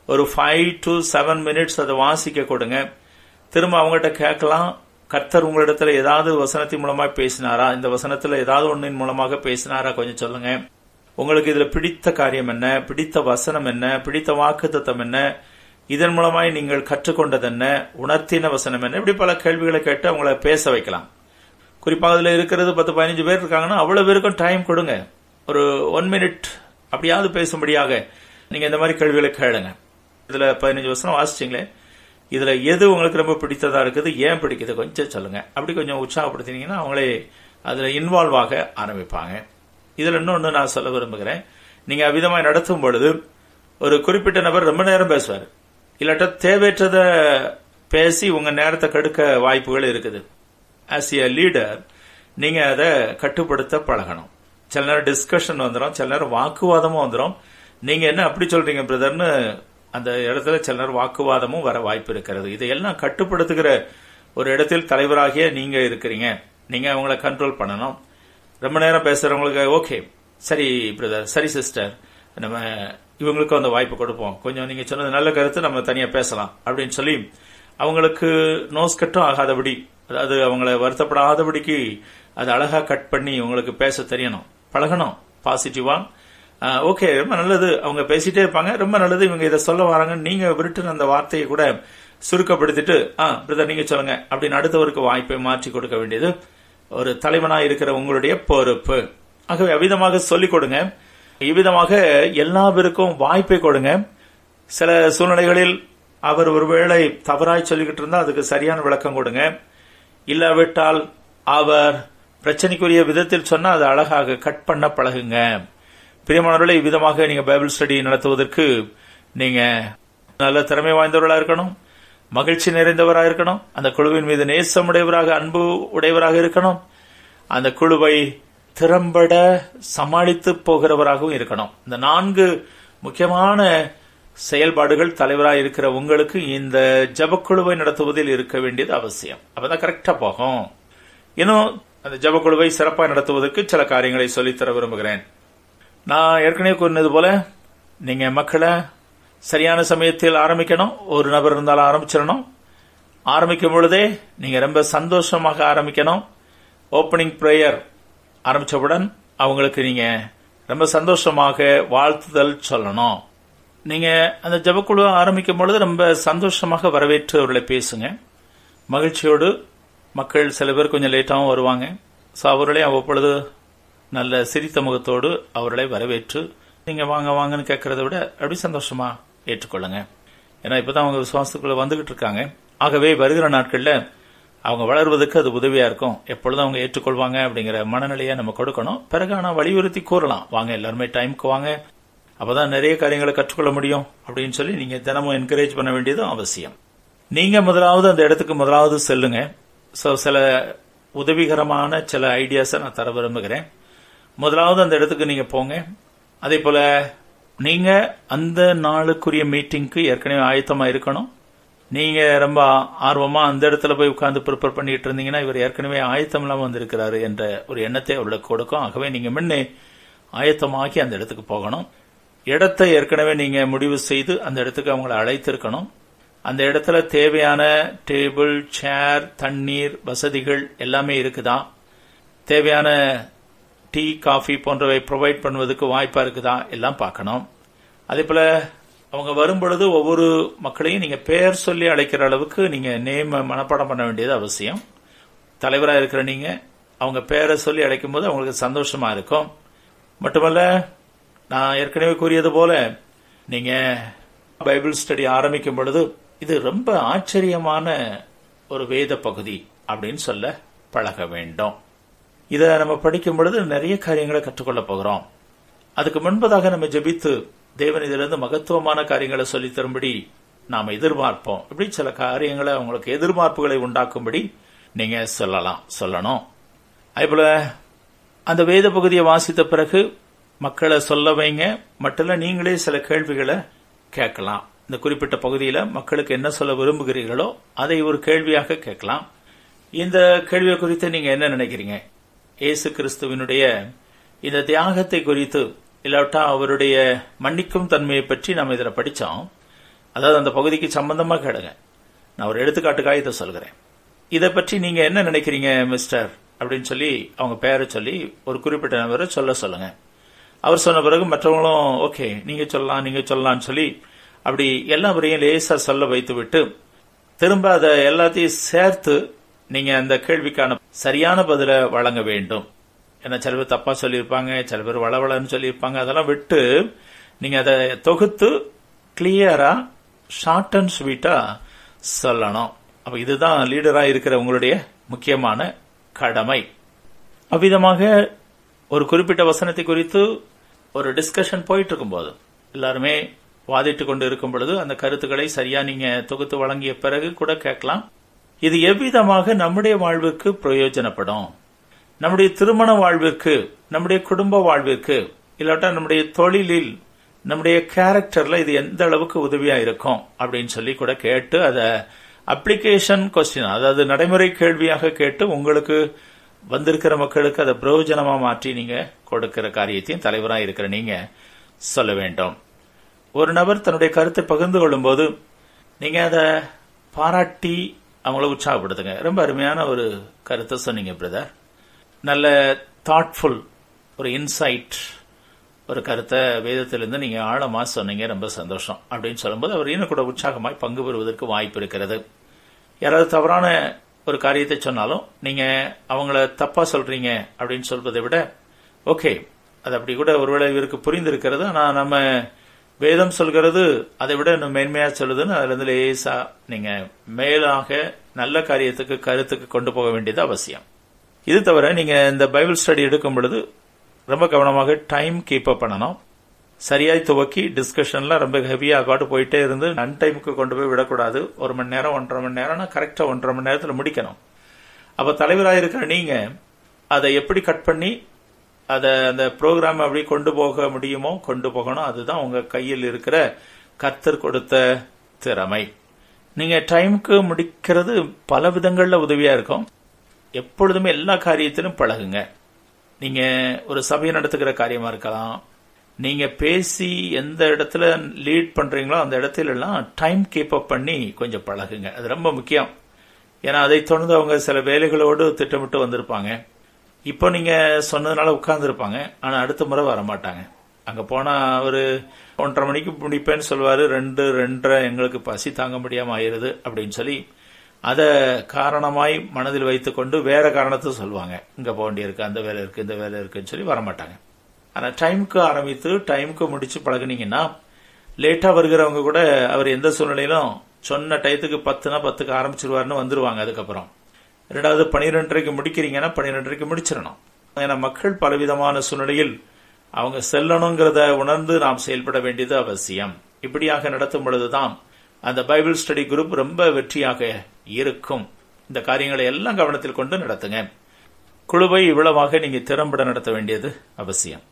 ஒரு ஃபைவ் டு செவன் மினிட்ஸ் அதை வாசிக்க கொடுங்க. திரும்ப அவங்ககிட்ட கேட்கலாம். கர்த்தர் உங்களிடத்துல ஏதாவது வசனத்தின் மூலமா பேசினாரா? இந்த வசனத்துல ஏதாவது ஒன்றின் மூலமாக பேசினாரா? கொஞ்சம் சொல்லுங்க. உங்களுக்கு இதுல பிடித்த காரியம் என்ன? பிடித்த வசனம் என்ன? பிடித்த வாக்கு என்ன? இதன் மூலமாய் நீங்கள் கற்றுக்கொண்டது என்ன? உணர்த்தின வசனம் என்ன? இப்படி பல கேள்விகளை கேட்டு அவங்கள பேச வைக்கலாம். குறிப்பாக அதுல இருக்கிறது பத்து பதினஞ்சு பேர் இருக்காங்கன்னா அவ்வளவு பேருக்கும் டைம் கொடுங்க. ஒரு ஒன் மினிட் அப்படியாவது பேசும்படியாக நீங்க இந்த மாதிரி கேள்விகளை கேளுங்க. இதுல பதினஞ்சு வருஷம் வாசிச்சிங்களே. இதுல எது உங்களுக்கு ரொம்ப பிடித்ததா இருக்குது ஏன் பிடிக்குது கொஞ்சம் சொல்லுங்க. அப்படி கொஞ்சம் உற்சாகப்படுத்தினீங்கன்னா அவங்களே அதுல இன்வால்வ் ஆக ஆரம்பிப்பாங்க. இதுல இன்னொன்னு நான் சொல்ல விரும்புகிறேன். நீங்க அவ்விதமாக நடத்தும் பொழுது ஒரு குறிப்பிட்ட நபர் ரொம்ப நேரம் பேசுவார். இல்லாட்ட தேவையற்றத பேசி உங்க நேரத்தை கெடுக்க வாய்ப்புகள் இருக்குது. ஆஸ் எ லீடர் நீங்க அதை கட்டுப்படுத்த பழகணும். சில நேரம் டிஸ்கஷன் வந்துடும் சில நேரம் வாக்குவாதமும் வந்துடும் நீங்க என்ன அப்படி சொல்றீங்க பிரதர்னு அந்த இடத்துல சில நேரம் வாக்குவாதமும் வர வாய்ப்பு இருக்கிறது. இதையெல்லாம் கட்டுப்படுத்துகிற ஒரு இடத்தில் தலைவராகிய நீங்க இருக்கிறீங்க. நீங்க அவங்கள கண்ட்ரோல் பண்ணணும். ரொம்ப நேரம் பேசுறவங்களுக்கு ஓகே சரி பிரதர் சரி சிஸ்டர் நம்ம இவங்களுக்கும் அந்த வாய்ப்பு கொடுப்போம். கொஞ்சம் நீங்க சொன்னது நல்ல கருத்து நம்ம தனியா பேசலாம். அப்படின்னு சொல்லி அவங்களுக்கு நோஸ் கட்டும் ஆகாதபடி அதாவது அவங்கள வருத்தப்படாதபடிக்கு அது அழகா கட் பண்ணி உங்களுக்கு பேச தெரியணும். பழகணும். பாசிட்டிவா ஓகே ரொம்ப நல்லது. அவங்க பேசிட்டே இருப்பாங்க. ரொம்ப நல்லது. இவங்க இதை சொல்ல வராங்க. நீங்க விருட்டுன அந்த வார்த்தையை கூட சுருக்கப்படுத்திட்டு ஆ பிரதர் நீங்க சொல்லுங்க அப்படின்னு அடுத்தவருக்கு வாய்ப்பை மாற்றி கொடுக்க வேண்டியது ஒரு தலைவனாக இருக்கிற உங்களுடைய பொறுப்பு. ஆகவே அவ்விதமாக சொல்லிக் கொடுங்க. இவ்விதமாக எல்லா பேருக்கும் வாய்ப்பை கொடுங்க. சில சூழ்நிலைகளில் அவர் ஒருவேளை தவறாய் சொல்லிக்கிட்டு இருந்தா அதுக்கு சரியான விளக்கம் கொடுங்க. இல்லாவிட்டால் அவர் பிரச்சனைக்குரிய விதத்தில் சொன்னா அது அழகாக கட் பண்ண பழகுங்க. பிரியமானவர்களே இவ்விதமாக நீங்க பைபிள் ஸ்டடி நடத்துவதற்கு நீங்க நல்ல திறமை வாய்ந்தவர்களா இருக்கணும் மகிழ்ச்சி நிறைந்தவராக இருக்கணும் அந்த குழுவின் மீது நேசமுடையவராக அன்பு உடையவராக இருக்கணும் அந்த குழுவை திறம்பட சமாளித்து போகிறவராகவும் இருக்கணும். இந்த நான்கு முக்கியமான செயல்பாடுகள் தலைவராக இருக்கிற உங்களுக்கு இந்த ஜபக்குழுவை நடத்துவதில் இருக்க வேண்டியது அவசியம். அப்பதான் கரெக்டா போகும். இன்னும் அந்த ஜபக்குழுவை சிறப்பாக நடத்துவதற்கு சில காரியங்களை சொல்லித்தர விரும்புகிறேன். நான் ஏற்கனவே கூறினது போல நீங்க மக்களை சரியான சமயத்தில் ஆரம்பிக்கணும் ஒரு நபர் இருந்தாலும் ஆரம்பிச்சிடணும். ஆரம்பிக்கும் பொழுதே நீங்க ரொம்ப சந்தோஷமாக ஆரம்பிக்கணும். ஓப்பனிங் ப்ரேயர் ஆரம்பிச்சவுடன் அவங்களுக்கு நீங்க ரொம்ப சந்தோஷமாக வாழ்த்துதல் சொல்லணும். நீங்க அந்த ஜபக்குழு ஆரம்பிக்கும் பொழுது ரொம்ப சந்தோஷமாக வரவேற்று அவர்களை பேசுங்க. மகிழ்ச்சியோடு மக்கள் சில பேர் கொஞ்சம் லேட்டாகவும் வருவாங்க. ஸோ அவர்களையும் அவ்வப்பொழுது நல்ல சிரித்த முகத்தோடு அவர்களை வரவேற்று நீங்க வாங்க வாங்கன்னு கேட்கறத விட அப்படி சந்தோஷமா ஏற்றுக்கொள்ளுங்க. ஏன்னா இப்பதான் அவங்க விசுவாசத்துக்குள்ள வந்துகிட்டு இருக்காங்க. ஆகவே வருகிற நாட்கள்ல அவங்க வளர்வதற்கு அது உதவியா இருக்கும். எப்பொழுதும் அவங்க ஏற்றுக்கொள்வாங்க அப்படிங்கிற மனநிலையை நம்ம கொடுக்கணும். பிறகு ஆனா வலியுறுத்தி கூறலாம். வாங்க எல்லாருமே டைமுக்கு வாங்க. அப்பதான் நிறைய காரியங்களை கற்றுக்கொள்ள முடியும். அப்படின்னு சொல்லி நீங்க தினமும் என்கரேஜ் பண்ண வேண்டியதும் அவசியம். நீங்க முதலாவது அந்த இடத்துக்கு முதலாவது செல்லுங்க. ஸோ சில உதவிகரமான சில ஐடியாஸை நான் தர விரும்புகிறேன். முதலாவது அந்த இடத்துக்கு நீங்க போங்க. அதே போல நீங்க அந்த நாளுக்குரிய மீட்டிங்க்கு ஏற்கனவே ஆயத்தமா இருக்கணும். நீங்க ரொம்ப ஆர்வமா அந்த இடத்துல போய் உட்கார்ந்து ப்ரிப்பேர் பண்ணிட்டு இருந்தீங்கன்னா இவர் ஏற்கனவே ஆயத்தம் இல்லாமல் வந்திருக்கிறாரு என்ற ஒரு எண்ணத்தை அவர்களுக்கு கொடுக்கும். ஆகவே நீங்க முன்னே ஆயத்தமாக்கி அந்த இடத்துக்கு போகணும். இடத்தை ஏற்கனவே நீங்க முடிவு செய்து அந்த இடத்துக்கு அவங்களை அழைத்திருக்கணும். அந்த இடத்துல தேவையான டேபிள் சேர் தண்ணீர் வசதிகள் எல்லாமே இருக்குதா? தேவையான டீ காஃபி போன்றவை ப்ரொவைட் பண்ணுவதற்கு வாய்ப்பா இருக்குதா? எல்லாம் பார்க்கணும். அதே போல அவங்க வரும்பொழுது ஒவ்வொரு மக்களையும் நீங்க பெயர் சொல்லி அழைக்கிற அளவுக்கு நீங்க நேம் மனப்பாடம் பண்ண வேண்டியது அவசியம். தலைவராக இருக்கிற நீங்க அவங்க பேரை சொல்லி அழைக்கும் போது அவங்களுக்கு சந்தோஷமா இருக்கும். மட்டுமல்ல நான் ஏற்கனவே கூறியது போல நீங்க பைபிள் ஸ்டடி ஆரம்பிக்கும் பொழுது இது ரொம்ப ஆச்சரியமான ஒரு வேத பகுதி அப்படின்னு சொல்ல பழக வேண்டும். இதை நம்ம படிக்கும் பொழுது நிறைய காரியங்களை கற்றுக்கொள்ள போகிறோம். அதுக்கு முன்பதாக நம்ம ஜெபித்து தேவன் இதிலிருந்து மகத்துவமான காரியங்களை சொல்லி தரும்படி எதிர்பார்ப்போம். இப்படி சில காரியங்களை அவங்களுக்கு எதிர்பார்ப்புகளை உண்டாக்கும்படி நீங்க சொல்லலாம் சொல்லணும். அதேபோல அந்த வேத பகுதியை வாசித்த பிறகு மக்களை சொல்ல வைங்க. மட்டும் நீங்களே சில கேள்விகளை கேட்கலாம். இந்த குறிப்பிட்ட பகுதியில் மக்களுக்கு என்ன சொல்ல விரும்புகிறீர்களோ அதை ஒரு கேள்வியாக கேட்கலாம். இந்த கேள்வியை குறித்து நீங்க என்ன நினைக்கிறீங்க? இயேசு கிறிஸ்துவினுடைய இந்த தியாகத்தை குறித்து இல்லாட்டா அவருடைய மன்னிக்கும் தன்மையை பற்றி நம்ம இதில் படித்தோம். அதாவது அந்த பகுதிக்கு சம்பந்தமாக கேளுங்க. நான் ஒரு எடுத்துக்காட்டுக்காக இதை சொல்கிறேன். இதை பற்றி நீங்க என்ன நினைக்கிறீங்க மிஸ்டர்? அப்படின்னு சொல்லி அவங்க பேரை சொல்லி ஒரு குறிப்பிட்ட நபரை சொல்ல சொல்லுங்க. அவர் சொன்ன பிறகு மற்றவங்களும் ஓகே நீங்க சொல்லலாம் நீங்க சொல்லலாம்னு சொல்லி அப்படி எல்லாவரையும் லேசா சொல்ல வைத்து விட்டு திரும்ப அதை எல்லாத்தையும் சேர்த்து நீங்க அந்த கேள்விக்கான சரியான பதில வழங்க வேண்டும். ஏன்னா சில பேர் தப்பா சொல்லியிருப்பாங்க சில பேர் வளவளன்னு சொல்லியிருப்பாங்க. அதெல்லாம் விட்டு நீங்க அதை தொகுத்து கிளியரா ஷார்ட் அண்ட் ஸ்வீட்டா சொல்லணும். அப்ப இதுதான் லீடரா இருக்கிற உங்களுடைய முக்கியமான கடமை. அவ்விதமாக ஒரு குறிப்பிட்ட வசனத்தை குறித்து ஒரு டிஸ்கஷன் போயிட்டு இருக்கும்போது எல்லாருமே வாதிட்டு கொண்டு இருக்கும் பொழுது அந்த கருத்துக்களை சரியா நீங்க தொகுத்து வழங்கிய பிறகு கூட கேட்கலாம். இது எவ்விதமாக நம்முடைய வாழ்வுக்கு பிரயோஜனப்படும்? நம்முடைய திருமண வாழ்விற்கு நம்முடைய குடும்ப வாழ்விற்கு இல்லாட்டா நம்முடைய தொழிலில் நம்முடைய கேரக்டர்ல இது எந்த அளவுக்கு உதவியா இருக்கும்? அப்படின்னு சொல்லி கூட கேட்டு அதை அப்ளிகேஷன் கொஸ்டின் அதாவது நடைமுறை கேள்வியாக கேட்டு உங்களுக்கு வந்திருக்கிற மக்களுக்கு அதை பிரயோஜனமா மாற்றி நீங்க கொடுக்கிற காரியத்தையும் தலைவராக இருக்கிற நீங்க சொல்ல வேண்டும். ஒரு நபர் தன்னுடைய கருத்தை பகிர்ந்து கொள்ளும் போது நீங்க அதை பாராட்டி அவங்கள உற்சாகப்படுத்துங்க. ரொம்ப அருமையான ஒரு கருத்தை சொன்னீங்க பிரதர் நல்ல தாட்ஃபுல் ஒரு இன்சைட் ஒரு கருத்தை வேதத்திலிருந்து நீங்க ஆழமா சொன்னீங்க. ரொம்ப சந்தோஷம் அப்படின்னு சொல்லும்போது அவர் இன்னும் கூட உற்சாகமாய் பங்கு பெறுவதற்கு வாய்ப்பு இருக்கிறது. யாராவது தவறான ஒரு காரியத்தை சொன்னாலும் நீங்க அவங்கள தப்பா சொல்றீங்க அப்படின்னு சொல்வதை விட ஓகே அது அப்படி கூட ஒருவேளை இவருக்கு புரிந்திருக்கிறது ஆனா நம்ம வேதம் சொல்கிறது அதை விட இன்னும் மேன்மையா சொல்லுதுன்னு அதுல இருந்து லேசா நீங்க மேலாக நல்ல காரியத்துக்கு கருத்துக்கு கொண்டு போக வேண்டியது அவசியம். இது தவிர நீங்க இந்த பைபிள் ஸ்டடி எடுக்கும் பொழுது ரொம்ப கவனமாக டைம் கீப் அப் பண்ணணும். சரியாய் துவக்கி டிஸ்கஷன்ல ரொம்ப ஹெவியாக காட்டு போயிட்டே இருந்து அன் டைமுக்கு கொண்டு போய் விடக்கூடாது. ஒரு மணி நேரம் ஒன்றரை மணி நேரம்னா கரெக்டா ஒன்றரை மணி நேரத்தில் முடிக்கணும். அப்ப தலைவராக இருக்கிற நீங்க அதை எப்படி கட் பண்ணி அதை அந்த ப்ரோக்ராம் அப்படி கொண்டு போக முடியுமோ கொண்டு போகணும் அதுதான் உங்க கையில் இருக்கிற கத்தர் கொடுத்த திறமை. நீங்க டைமுக்கு முடிக்கிறது பல விதங்கள்ல உதவியா இருக்கும். எப்பொழுதுமே எல்லா காரியத்திலும் பழகுங்க. நீங்க ஒரு சபையை நடத்துகிற காரியமா இருக்கலாம். நீங்க பேசி எந்த இடத்துல லீட் பண்றீங்களோ அந்த இடத்துல எல்லாம் டைம் கீப் அப் பண்ணி கொஞ்சம் பழகுங்க. அது ரொம்ப முக்கியம். ஏன்னா அதை தொடர்ந்து அவங்க சில வேலைகளோடு திட்டமிட்டு வந்திருப்பாங்க. இப்போ நீங்க சொன்னதுனால உட்கார்ந்துருப்பாங்க. ஆனா அடுத்த முறை வர மாட்டாங்க அங்க போனா அவரு ஒன்றரை மணிக்கு முடிப்பேன்னு சொல்லுவாரு. ரெண்டு ரெண்டரை எங்களுக்கு பசி தாங்க முடியாம ஆயிருது அப்படின்னு சொல்லி அதை காரணமாய் மனதில் வைத்துக்கொண்டு வேற காரணத்தை சொல்லுவாங்க. இங்க போக வேண்டியிருக்கு அந்த வேலை இருக்கு இந்த வேலை இருக்குன்னு சொல்லி வரமாட்டாங்க. ஆனா டைமுக்கு ஆரம்பித்து டைமுக்கு முடிச்சு பழகுனீங்கன்னா லேட்டா வருகிறவங்க கூட அவர் எந்த சூழ்நிலையிலும் சொன்ன டயத்துக்கு பத்துனா பத்துக்கு ஆரம்பிச்சிருவாருன்னு வந்துருவாங்க அதுக்கப்புறம். ரெண்டாவது பனிரெண்டரைக்கு முடிக்கிறீங்கன்னா பனிரெண்டரைக்கு முடிச்சிடணும். ஏன்னா மக்கள் பலவிதமான சூழ்நிலையில் அவங்க செல்லணுங்கிறத உணர்ந்து நாம் செயல்பட வேண்டியது அவசியம். இப்படியாக நடத்தும் பொழுதுதான் அந்த பைபிள் ஸ்டடி குரூப் ரொம்ப வெற்றியாக இருக்கும். இந்த காரியங்களை எல்லாம் கவனத்தில் கொண்டு நடத்துங்க. குழுவை இவ்வளவாக நீங்க திறம்பட நடத்த வேண்டியது அவசியம்.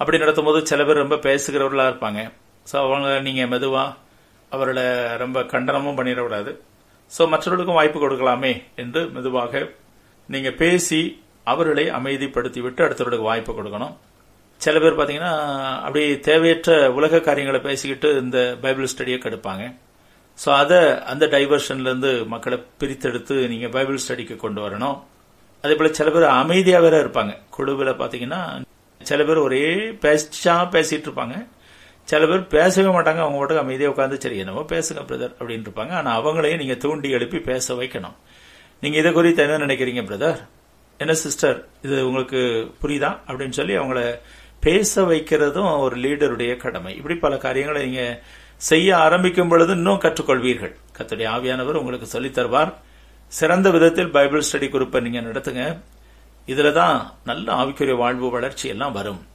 அப்படி நடத்தும் போது சில பேர் ரொம்ப பேசுகிறவர்களா இருப்பாங்க. ஸோ அவங்க நீங்க மெதுவா அவர்களை ரொம்ப கண்டனமும் பண்ணிடக்கூடாது. ஸோ மற்றவர்களுக்கும் வாய்ப்பு கொடுக்கலாமே என்று மெதுவாக நீங்க பேசி அவர்களை அமைதிப்படுத்தி விட்டு அடுத்தவர்களுக்கு வாய்ப்பு கொடுக்கணும். சில பேர் பாத்தீங்கன்னா அப்படி தேவையற்ற உலக காரியங்களை பேசிக்கிட்டு இந்த பைபிள் ஸ்டடியை கெடுப்பாங்க. ஸோ அதை அந்த டைவர்ஷன்ல இருந்து மக்களை பிரித்தெடுத்து நீங்க பைபிள் ஸ்டடிக்கு கொண்டு வரணும். அதே போல சில பேர் அமைதியாக வேற இருப்பாங்க. குழுவில் பாத்தீங்கன்னா சில பேர் ஒரே பேச்சா பேசிட்டு இருப்பாங்க. சில பேர் பேசவே மாட்டாங்க அவங்க மட்டும் அமைதியாக உட்காந்து சரி என்னவோ பேசுங்க பிரதர் அப்படின்னு இருப்பாங்க. ஆனால் அவங்களையும் நீங்கள் தூண்டி எழுப்பி பேச வைக்கணும். நீங்கள் இதை குறித்து என்ன நினைக்கிறீங்க பிரதர் என்ன சிஸ்டர் இது உங்களுக்கு புரியுதா? அப்படின்னு சொல்லி அவங்கள பேச வைக்கிறதும் ஒரு லீடருடைய கடமை. இப்படி பல காரியங்களை நீங்கள் செய்ய ஆரம்பிக்கும் பொழுது இன்னும் கற்றுக்கொள்வீர்கள். கத்துடைய ஆவியானவர் உங்களுக்கு சொல்லித் தருவார். சிறந்த விதத்தில் பைபிள் ஸ்டடி குரூப்பை நீங்கள் நடத்துங்க. இதில் தான் நல்ல ஆவிக்குரிய வாழ்வு வளர்ச்சி எல்லாம் வரும்.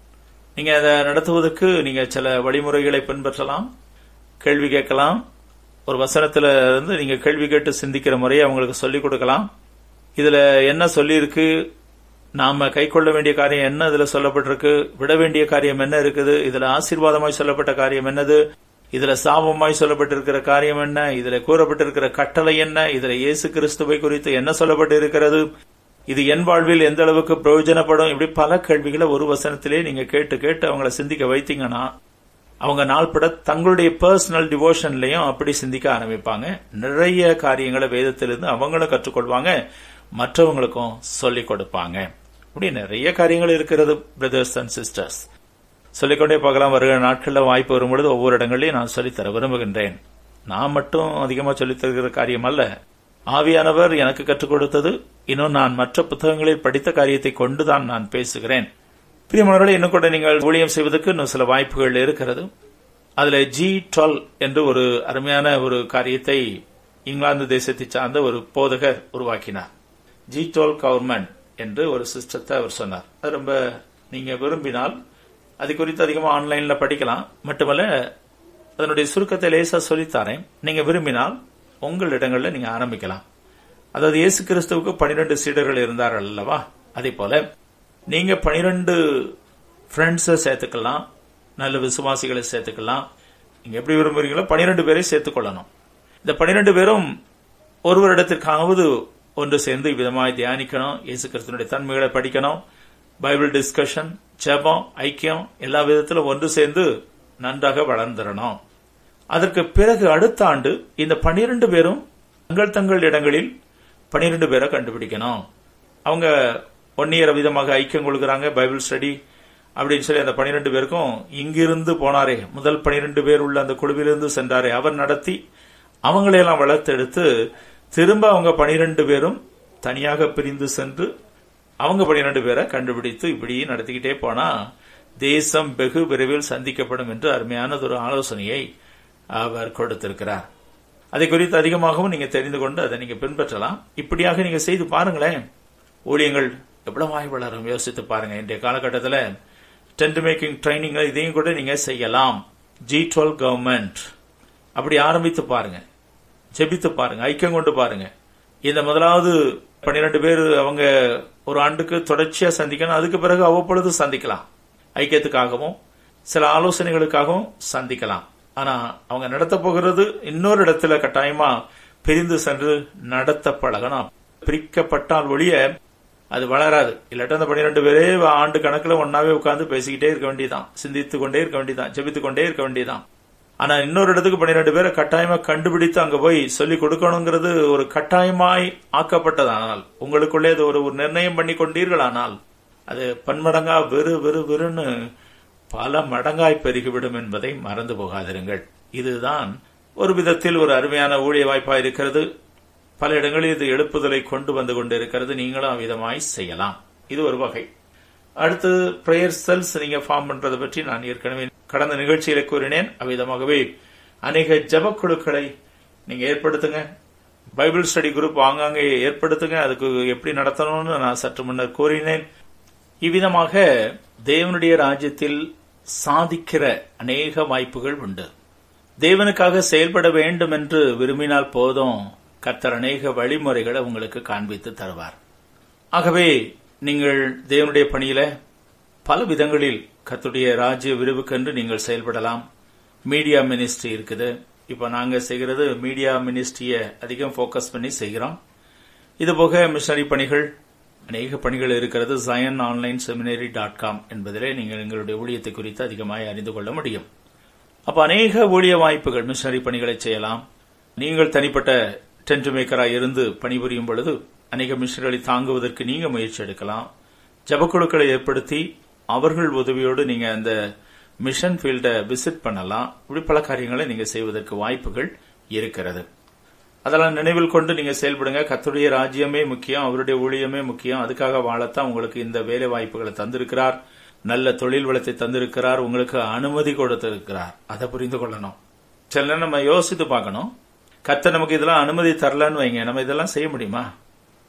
நீங்க அதை நடத்துவதற்கு நீங்க சில வழிமுறைகளை பின்பற்றலாம் கேள்வி கேட்கலாம். ஒரு வசனத்துல இருந்து நீங்க கேள்வி கேட்டு சிந்திக்கிற முறையை அவங்களுக்கு சொல்லிக் கொடுக்கலாம். இதுல என்ன சொல்லியிருக்கு? நாம கை கொள்ள வேண்டிய காரியம் என்ன? இதுல சொல்லப்பட்டிருக்கு. விட வேண்டிய காரியம் என்ன இருக்குது? இதுல ஆசீர்வாதமாய் சொல்லப்பட்ட காரியம் என்னது? இதுல சாபமாய் சொல்லப்பட்டிருக்கிற காரியம் என்ன? இதுல கூறப்பட்டிருக்கிற கட்டளை என்ன? இதுல இயேசு கிறிஸ்துவை குறித்து என்ன சொல்லப்பட்டு இருக்கிறது இது என் வாழ்வில் எந்த அளவுக்கு பிரயோஜனப்படும்? இப்படி பல கேள்விகளை ஒரு வசனத்திலே நீங்க கேட்டு கேட்டு அவங்கள சிந்திக்க வைத்தீங்கன்னா அவங்க நாள்பட தங்களுடைய பர்சனல் டிவோஷன்லயும் அப்படி சிந்திக்க ஆரம்பிப்பாங்க. நிறைய காரியங்களை வேதத்திலிருந்து அவங்களும் கற்றுக்கொள்வாங்க மற்றவங்களுக்கும் சொல்லிக் கொடுப்பாங்க. இப்படி நிறைய காரியங்கள் இருக்கிறது பிரதர்ஸ் அண்ட் சிஸ்டர்ஸ் சொல்லிக்கொண்டே பார்க்கலாம் வருகிற நாட்களில் வாய்ப்பு வரும்பொழுது ஒவ்வொரு இடங்களையும் நான் சொல்லித்தர விரும்புகின்றேன். நான் மட்டும் அதிகமாக சொல்லித்தருகிற காரியம் அல்ல. ஆவியானவர் எனக்கு கற்றுக் கொடுத்தது. இன்னும் நான் மற்ற புத்தகங்களில் படித்த காரியத்தை கொண்டுதான் நான் பேசுகிறேன். பிரியமானவர்களே இன்னும் கூட நீங்கள் ஊழியம் செய்வதற்கு இன்னும் சில வாய்ப்புகள் இருக்கிறது. அதில் ஜி டுவெல் என்று ஒரு அருமையான ஒரு காரியத்தை இங்கிலாந்து தேசத்தை சார்ந்த ஒரு போதகர் உருவாக்கினார். ஜி டுவெல் கவர்மெண்ட் என்று ஒரு சிஸ்டத்தை அவர் சொன்னார். அது ரொம்ப நீங்க விரும்பினால் அது குறித்து அதிகமாக ஆன்லைன்ல படிக்கலாம். மட்டுமல்ல அதனுடைய சுருக்கத்தை லேசா சொல்லித்தாரேன் நீங்க விரும்பினால் உங்கள் இடங்களில் நீங்க ஆரம்பிக்கலாம். அதாவது இயேசு கிறிஸ்துவுக்கு பனிரெண்டு சீடர்கள் இருந்தார்கள் அல்லவா? அதே போல நீங்க பனிரெண்டு ஃப்ரெண்ட்ஸை சேர்த்துக்கலாம். நல்ல விசுவாசிகளை சேர்த்துக்கலாம். நீங்க எப்படி விரும்புறீங்களோ பனிரெண்டு பேரை சேர்த்துக்கொள்ளணும். இந்த பனிரெண்டு பேரும் ஒருவரிடத்திற்காவது ஒன்று சேர்ந்து விதமாய் தியானிக்கணும். இயேசு கிறிஸ்துவனுடைய தன்மைகளை படிக்கணும். பைபிள் டிஸ்கஷன் ஜெபம் ஐக்கியம் எல்லா விதத்திலும் ஒன்று சேர்ந்து நன்றாக வளர்ந்துடணும். அதற்கு பிறகு அடுத்த ஆண்டு இந்த பனிரெண்டு பேரும் தங்கள் தங்கள் இடங்களில் பனிரெண்டு பேரை கண்டுபிடிக்கணும். அவங்க ஒன்னியர விதமாக ஐக்கியம் கொள்கிறாங்க பைபிள் ஸ்டடி அப்படின்னு சொல்லி அந்த பனிரெண்டு பேருக்கும் இங்கிருந்து போனாரே. முதல் பனிரெண்டு பேர் உள்ள அந்த குழுவிலிருந்து சென்றாரே. அவர் நடத்தி அவங்களையெல்லாம் வளர்த்தெடுத்து திரும்ப அவங்க பனிரெண்டு பேரும் தனியாக பிரிந்து சென்று அவங்க பனிரெண்டு பேரை கண்டுபிடித்து இப்படி நடத்திக்கிட்டே போனா தேசம் வெகு விரைவில் சந்திக்கப்படும் என்று அருமையானது ஒரு ஆலோசனையை அவர் கொடுத்திருக்கிறார். அதை குறித்து அதிகமாகவும் நீங்க தெரிந்து கொண்டு அதை நீங்க பின்பற்றலாம். இப்படியாக நீங்க செய்து பாருங்களேன். ஊழியங்கள் எவ்வளவு வளரும் யோசித்து பாருங்க. இன்றைய காலகட்டத்தில் டென்ட் மேக்கிங் ட்ரைனிங் இதையும் கூட நீங்க செய்யலாம். ஜி டுவெல் கவர்மெண்ட் அப்படி ஆரம்பித்து பாருங்க. ஜெபித்து பாருங்க. ஐக்கியம் கொண்டு பாருங்க. இந்த முதலாவது பன்னிரண்டு பேர் அவங்க ஒரு ஆண்டுக்கு தொடர்ச்சியா சந்திக்கணும். அதுக்கு பிறகு அவ்வப்பொழுது சந்திக்கலாம். ஐக்கியத்துக்காகவும் சில ஆலோசனைகளுக்காகவும் சந்திக்கலாம். ஆனா அவங்க நடத்த போகிறது இன்னொரு இடத்துல கட்டாயமா பிரிந்து சென்று நடத்த பழகணும் பிரிக்கப்பட்டால் ஒழிய அது வளராது. இல்லாட்ட அந்த பன்னிரெண்டு பேரே ஆண்டு கணக்குல ஒன்னாவே உட்கார்ந்து பேசிக்கிட்டே இருக்க வேண்டியதான் சிந்தித்து கொண்டே இருக்க வேண்டியதான் ஜெபித்து கொண்டே இருக்க வேண்டியதான் ஆனா இன்னொரு இடத்துக்கு பன்னிரெண்டு பேரை கட்டாயமா கண்டுபிடித்து அங்க போய் சொல்லி கொடுக்கணுங்கிறது ஒரு கட்டாயமாய் ஆக்கப்பட்டதானால் உங்களுக்குள்ளே அது ஒரு நிர்ணயம் பண்ணி கொண்டீர்களானால் அது பன்மடங்கா வெறு வெறு வெறுன்னு பல மடங்காய் பெருகிவிடும் என்பதை மறந்து போகாதிருங்கள். இதுதான் ஒரு விதத்தில் ஒரு அருமையான ஊழிய வாய்ப்பா இருக்கிறது. பல இடங்களில் இது எழுப்புதலை கொண்டு வந்து கொண்டிருக்கிறது. நீங்களும் அவ்விதமாய் செய்யலாம். இது ஒரு வகை. அடுத்து பிரேயர் செல்ஸ் நீங்க ஃபார்ம் பண்றது பற்றி நான் ஏற்கனவே கடந்த நிகழ்ச்சியில கூறினேன். அவ்விதமாகவே அநேக ஜபக்குழுக்களை நீங்க ஏற்படுத்துங்க. பைபிள் ஸ்டடி குரூப் ஆங்காங்கே ஏற்படுத்துங்க. அதுக்கு எப்படி நடத்தணும்னு நான் சற்று முன்னர் கூறினேன். இவ்விதமாக தேவனுடைய ராஜ்யத்தில் சாதிக்கிற அநேக வாய்ப்புகள் உண்டு. தேவனுக்காக செயல்பட வேண்டும் என்று விரும்பினால் போதும் கர்த்தர் அநேக வழிமுறைகளை உங்களுக்கு காண்பித்து தருவார். ஆகவே நீங்கள் தேவனுடைய பணியில பல விதங்களில் கத்துடைய ராஜ்ய விரிவுக்கென்று நீங்கள் செயல்படலாம். மீடியா மினிஸ்ட்ரி இருக்குது. இப்ப நாங்க செய்கிறது மீடியா மினிஸ்ட்ரிய அதிகம் போக்கஸ் பண்ணி செய்கிறோம். இதுபோக மிஷனரி பணிகள் அநேக பணிகள் இருக்கிறது. Zion online seminary dot com என்பதிலே நீங்கள் எங்களுடைய ஊழியத்தை குறித்து அதிகமாக அறிந்து கொள்ள முடியும். அப்ப அநேக ஊழிய வாய்ப்புகள் மிஷனரி பணிகளை செய்யலாம். நீங்கள் தனிப்பட்ட டென்ட் மேக்கராக இருந்து பணிபுரியும் பொழுது அநேக மிஷனர்களை தாங்குவதற்கு நீங்க முயற்சி எடுக்கலாம். ஜபக்குழுக்களை ஏற்படுத்தி அவர்கள் உதவியோடு நீங்க அந்த மிஷன் ஃபீல்டை விசிட் பண்ணலாம். இப்படி பல காரியங்களை நீங்க செய்வதற்கு வாய்ப்புகள் இருக்கிறது. அதெல்லாம் நினைவில் கொண்டு நீங்க செயல்படுங்க. கத்துடைய ராஜ்யமே முக்கியம் அவருடைய ஊழியமே முக்கியம். அதுக்காக வாழத்தான் உங்களுக்கு இந்த வேலை வாய்ப்புகளை தந்திருக்கிறார். நல்ல தொழில் வளத்தை தந்திருக்கிறார். உங்களுக்கு அனுமதி கொடுத்திருக்கிறார். அதை புரிந்து கொள்ளணும். சில நேரம் நம்ம யோசித்து பார்க்கணும். கத்த நமக்கு இதெல்லாம் அனுமதி தரலன்னு வைங்க. நம்ம இதெல்லாம் செய்ய முடியுமா?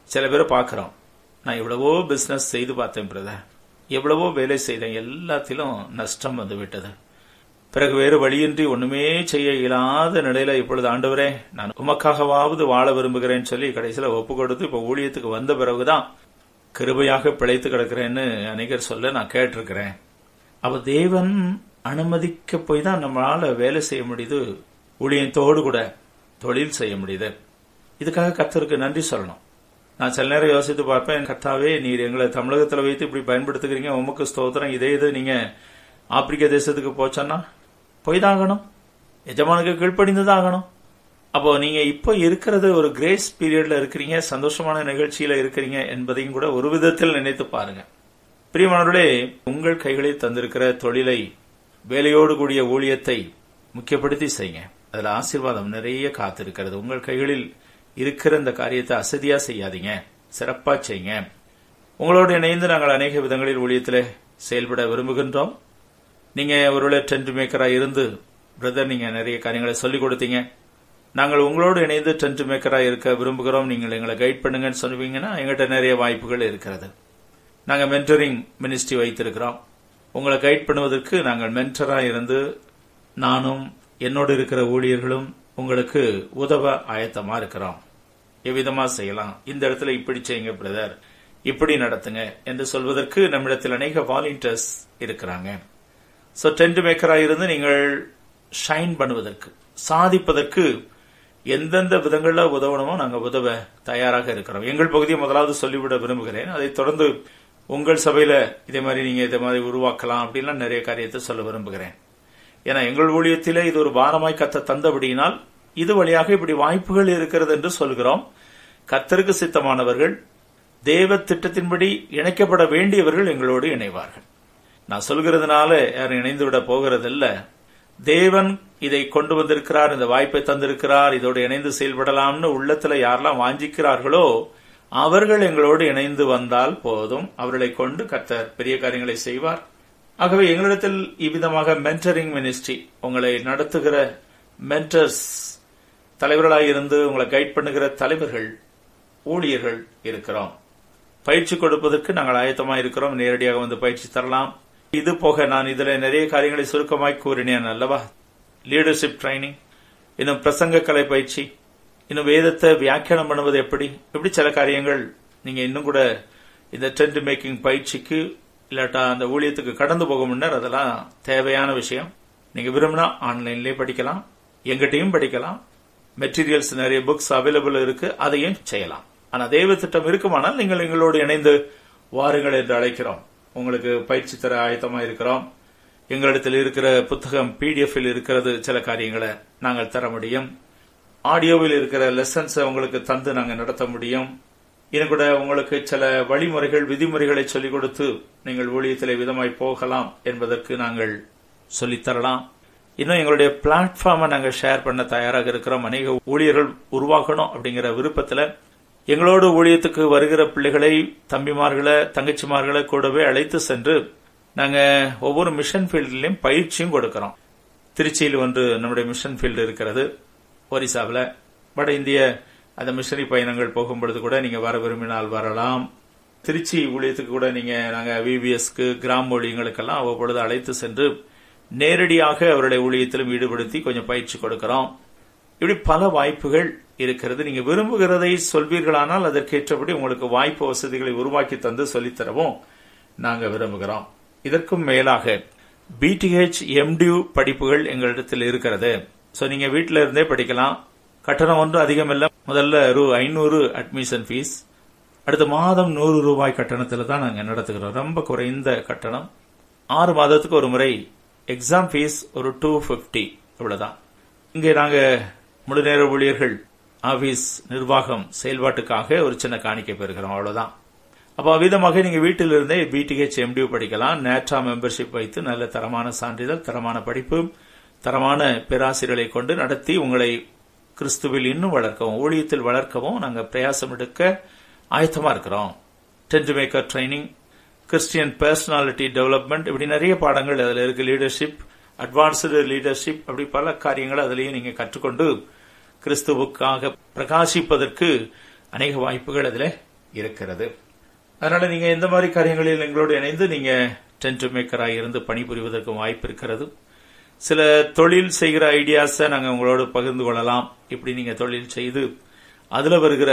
சில பேரை பார்க்குறோம். நான் எவ்வளவோ பிசினஸ் செய்து பார்த்தேன் பிரதர் எவ்வளவோ வேலை செய்தேன். எல்லாத்திலும் நஷ்டம் வந்து விட்டது. பிறகு வேறு வழியின்றி ஒண்ணுமே செய்ய இயலாத நிலையில இப்பொழுது ஆண்டவரே நான் உமக்காகவாவது வாழ விரும்புகிறேன்னு சொல்லி கடைசியில ஒப்பு கொடுத்து இப்ப ஊழியத்துக்கு வந்த பிறகுதான் கிருபையாக பிழைத்து கிடக்கிறேன்னு அநேகர் சொல்ல நான் கேட்டிருக்கிறேன். அப்ப தேவன் அனுமதிக்க போய் தான் நம்மளால வேலை செய்ய முடியுது ஊழியத்தோடு கூட தொழில் செய்ய முடியுது. இதுக்காக கத்தருக்கு நன்றி சொல்லணும். நான் சில நேரம் யோசித்து பார்ப்பேன் கர்த்தாவே நீர் எங்களை தமிழகத்துல வைத்து இப்படி பயன்படுத்துகிறீங்க உமக்கு ஸ்தோத்திரம் இதே இது நீங்க ஆப்பிரிக்க தேசத்துக்கு போச்சோன்னா? போய் தான் ஆகணும் எஜமானுக்கு கீழ்ப்படிந்து தான் ஆகணும் அப்போ நீங்க இப்போ இருக்கிறது ஒரு கிரேஸ் பீரியட்ல இருக்கிறீங்க சந்தோஷமான நிகழ்ச்சியில இருக்கிறீங்க என்பதையும் கூட ஒரு விதத்தில் நினைத்து பாருங்க. பிரியமானவர்களே உங்கள் கைகளில் தந்திருக்கிற தொழிலை வேலையோடு கூடிய ஊழியத்தை முக்கியப்படுத்தி செய்யுங்க. அதுல ஆசீர்வாதம் நிறைய காத்திருக்கிறது. உங்கள் கைகளில் இருக்கிற இந்த காரியத்தை அசதியா செய்யாதீங்க. சிறப்பா செய்யுங்க. உங்களோடு இணைந்து நாங்கள் அநேக விதங்களில் ஊழியத்தில் செயல்பட விரும்புகின்றோம். நீங்க ஒருவேளை டென்ட் மேக்கரா இருந்து பிரதர் நீங்க நிறைய காரியங்களை சொல்லிக் கொடுத்தீங்க. நாங்கள் உங்களோடு இணைந்து டென்ட் மேக்கரா இருக்க விரும்புகிறோம். நீங்கள் எங்களை கைட் பண்ணுங்கன்னு சொல்லுவீங்கன்னா எங்கிட்ட நிறைய வாய்ப்புகள் இருக்கிறது. நாங்கள் மென்டரிங் மினிஸ்ட்ரி வைத்திருக்கிறோம். உங்களை கைட் பண்ணுவதற்கு நாங்கள் மென்டராக இருந்து நானும் என்னோடு இருக்கிற ஊழியர்களும் உங்களுக்கு உதவ ஆயத்தமா இருக்கிறோம். எவ்விதமா செய்யலாம்? இந்த இடத்துல இப்படி செய்யுங்க பிரதர் இப்படி நடத்துங்க என்று சொல்வதற்கு நம்மிடத்தில் அநேக வாலண்டியர்ஸ் இருக்கிறாங்க. ஸோ டென்ட் மேக்கராக இருந்து நீங்கள் ஷைன் பண்ணுவதற்கு சாதிப்பதற்கு எந்தெந்த விதங்களில் உதவணுமோ நாங்கள் உதவ தயாராக இருக்கிறோம். எங்கள் பகுதியை முதலாவது சொல்லிவிட விரும்புகிறேன். அதைத் தொடர்ந்து உங்கள் சபையில் இதே மாதிரி நீங்கள் இதே மாதிரி உருவாக்கலாம் அப்படின்லாம் நிறைய காரியத்தை சொல்ல விரும்புகிறேன். ஏன்னா எங்கள் ஊழியத்திலே இது ஒரு பாரமாய் கத்த தந்தபடியினால் இது வழியாக இப்படி வாய்ப்புகள் இருக்கிறது என்று சொல்கிறோம். கத்தருக்கு சித்தமானவர்கள் தேவ திட்டத்தின்படி இணைக்கப்பட வேண்டியவர்கள் எங்களோடு இணைவார்கள். நான் சொல்கிறதுனால யாரும் இணைந்து விட போகிறதில்ல. தேவன் இதை கொண்டு வந்திருக்கிறார் இந்த வாய்ப்பை தந்திருக்கிறார் இதோடு இணைந்து செயல்படலாம்னு உள்ளத்துல யாரெல்லாம் வாஞ்சிக்கிறார்களோ அவர்கள் எங்களோடு இணைந்து வந்தால் போதும். அவர்களை கொண்டு கத்தர் பெரிய காரியங்களை செய்வார். ஆகவே எங்களிடத்தில் இவ்விதமாக மென்டரிங் மினிஸ்ட்ரி உங்களை நடத்துகிற மென்டர்ஸ் தலைவர்களாக இருந்து உங்களை கைட் பண்ணுகிற தலைவர்கள் ஊழியர்கள் இருக்கிறோம். பயிற்சி கொடுப்பதற்கு நாங்கள் ஆயத்தமாக இருக்கிறோம். நேரடியாக வந்து பயிற்சி தரலாம். இது போக நான் இதில் நிறைய காரியங்களை சுருக்கமாய் கூறினேன் அல்லவா? லீடர்ஷிப் ட்ரைனிங் இன்னும் பிரசங்க கலை பயிற்சி இன்னும் வேதத்தை வியாக்கியானம் பண்ணுவது எப்படி? இப்படி சில காரியங்கள் நீங்க இன்னும் கூட இந்த ட்ரெண்ட் மேக்கிங் பயிற்சிக்கு இல்லாட்டா அந்த ஊழியத்துக்கு கடந்து போக முன்னர் அதெல்லாம் தேவையான விஷயம். நீங்க விரும்பினா ஆன்லைன்லயே படிக்கலாம் எங்கிட்டையும் படிக்கலாம். மெட்டீரியல்ஸ் நிறைய புக்ஸ் அவைலபிள் இருக்கு அதையும் செய்யலாம். ஆனா தெய்வ திட்டம் இருக்குமானால் நீங்கள் எங்களோடு இணைந்து வாருங்கள் என்று அழைக்கிறோம். உங்களுக்கு பயிற்சி தர ஆயத்தமா இருக்கிறோம். எங்களிடத்தில் இருக்கிற புத்தகம் பிடிஎஃப் இருக்கிறது. சில காரியங்களை நாங்கள் தர முடியும். ஆடியோவில் இருக்கிற லெசன்ஸை உங்களுக்கு தந்து நாங்கள் நடத்த முடியும். இன்னும் கூட உங்களுக்கு சில வழிமுறைகள் விதிமுறைகளை சொல்லிக் கொடுத்து நீங்கள் ஊழியத்தில் விதமாய் போகலாம் என்பதற்கு நாங்கள் சொல்லித்தரலாம் இன்னும் எங்களுடைய பிளாட்ஃபார்மை நாங்கள் ஷேர் பண்ண தயாராக இருக்கிறோம். அநேக ஊழியர்கள் உருவாகணும் அப்படிங்கிற விருப்பத்தில் எங்களோடு ஊழியத்துக்கு வருகிற பிள்ளைகளை தம்பிமார்களை தங்கச்சிமார்களை கூடவே அழைத்து சென்று நாங்க ஒவ்வொரு மிஷன் ஃபீல்ட்லயும் பயிற்சியும் கொடுக்கிறோம். திருச்சியில் ஒன்று நம்முடைய மிஷன் ஃபீல்டு இருக்கிறது ஒரிசாவில். வட இந்திய அந்த மிஷனரி பயணங்கள் போகும்பொழுது கூட நீங்க வர விரும்பினால் வரலாம். திருச்சி ஊழியத்துக்கு கூட நீங்க நாங்க விபிஎஸ்க்கு கிராம ஊழியங்களுக்கெல்லாம் அவ்வப்பொழுது அழைத்து சென்று நேரடியாக அவருடைய ஊழியத்திலும் ஈடுபடுத்தி கொஞ்சம் பயிற்சி கொடுக்கிறோம். இப்படி பல வாய்ப்புகள் இருக்கிறது. நீங்க விரும்புகிறதை சொல்வீர்களானால் அதற்கேற்றபடி உங்களுக்கு வாய்ப்பு வசதிகளை உருவாக்கி தந்து சொல்லித்தரவும் நாங்க விரும்புகிறோம். இதற்கும் மேலாக பிடிஹெச் எம்டியூ படிப்புகள் எங்களிடத்தில் இருக்கிறது. சோ நீங்க வீட்டில இருந்தே படிக்கலாம். கட்டணம் ஒன்றும் அதிகமில்லை. முதல்ல ரூ ஐநூறு அட்மிஷன் ஃபீஸ் அடுத்த மாதம் நூறு ரூபாய் கட்டணத்தில் தான் நாங்கள் நடத்துகிறோம். ரொம்ப குறைந்த கட்டணம். ஆறு மாதத்துக்கு ஒரு முறை எக்ஸாம் ஃபீஸ் ஒரு டூ பிப்டி இவ்வளவுதான். இங்கே நாங்கள் முழு நேர ஊழியர்கள் ஆபீஸ் நிர்வாகம் செயல்பாட்டுக்காக ஒரு சின்ன காணிக்கை பெறுகிறோம் அவ்வளவுதான். அப்போ அவ்விதமாக நீங்க வீட்டில் இருந்தே பிடிஹெச் எம்டியூ படிக்கலாம். நேட்ரா மெம்பர்ஷிப் வைத்து நல்ல தரமான சான்றிதழ் தரமான படிப்பு தரமான பேராசிரியர்களை கொண்டு நடத்தி உங்களை கிறிஸ்துவில் இன்னும் வளர்க்கவும் ஊழியத்தில் வளர்க்கவும் நாங்கள் பிரயாசம் எடுக்க ஆயத்தமா இருக்கிறோம். Tent maker training Christian personality development இப்படி நிறைய பாடங்கள் அதில் இருக்கு. லீடர்ஷிப் அட்வான்ஸ்டு லீடர்ஷிப் அப்படி பல காரியங்கள் அதுலேயும் நீங்கள் கற்றுக்கொண்டு கிறிஸ்துவுக்காக பிரகாசிப்பதற்கு அநேக வாய்ப்புகள் அதில் இருக்கிறது. அதனால நீங்க எந்த மாதிரி காரியங்களில் எங்களோடு இணைந்து நீங்க டென்ட் மேக்கராக இருந்து பணிபுரிவதற்கு வாய்ப்பு இருக்கிறது. சில தொழில் செய்கிற ஐடியாஸை நாங்கள் உங்களோடு பகிர்ந்து கொள்ளலாம். இப்படி நீங்க தொழில் செய்து அதில் வருகிற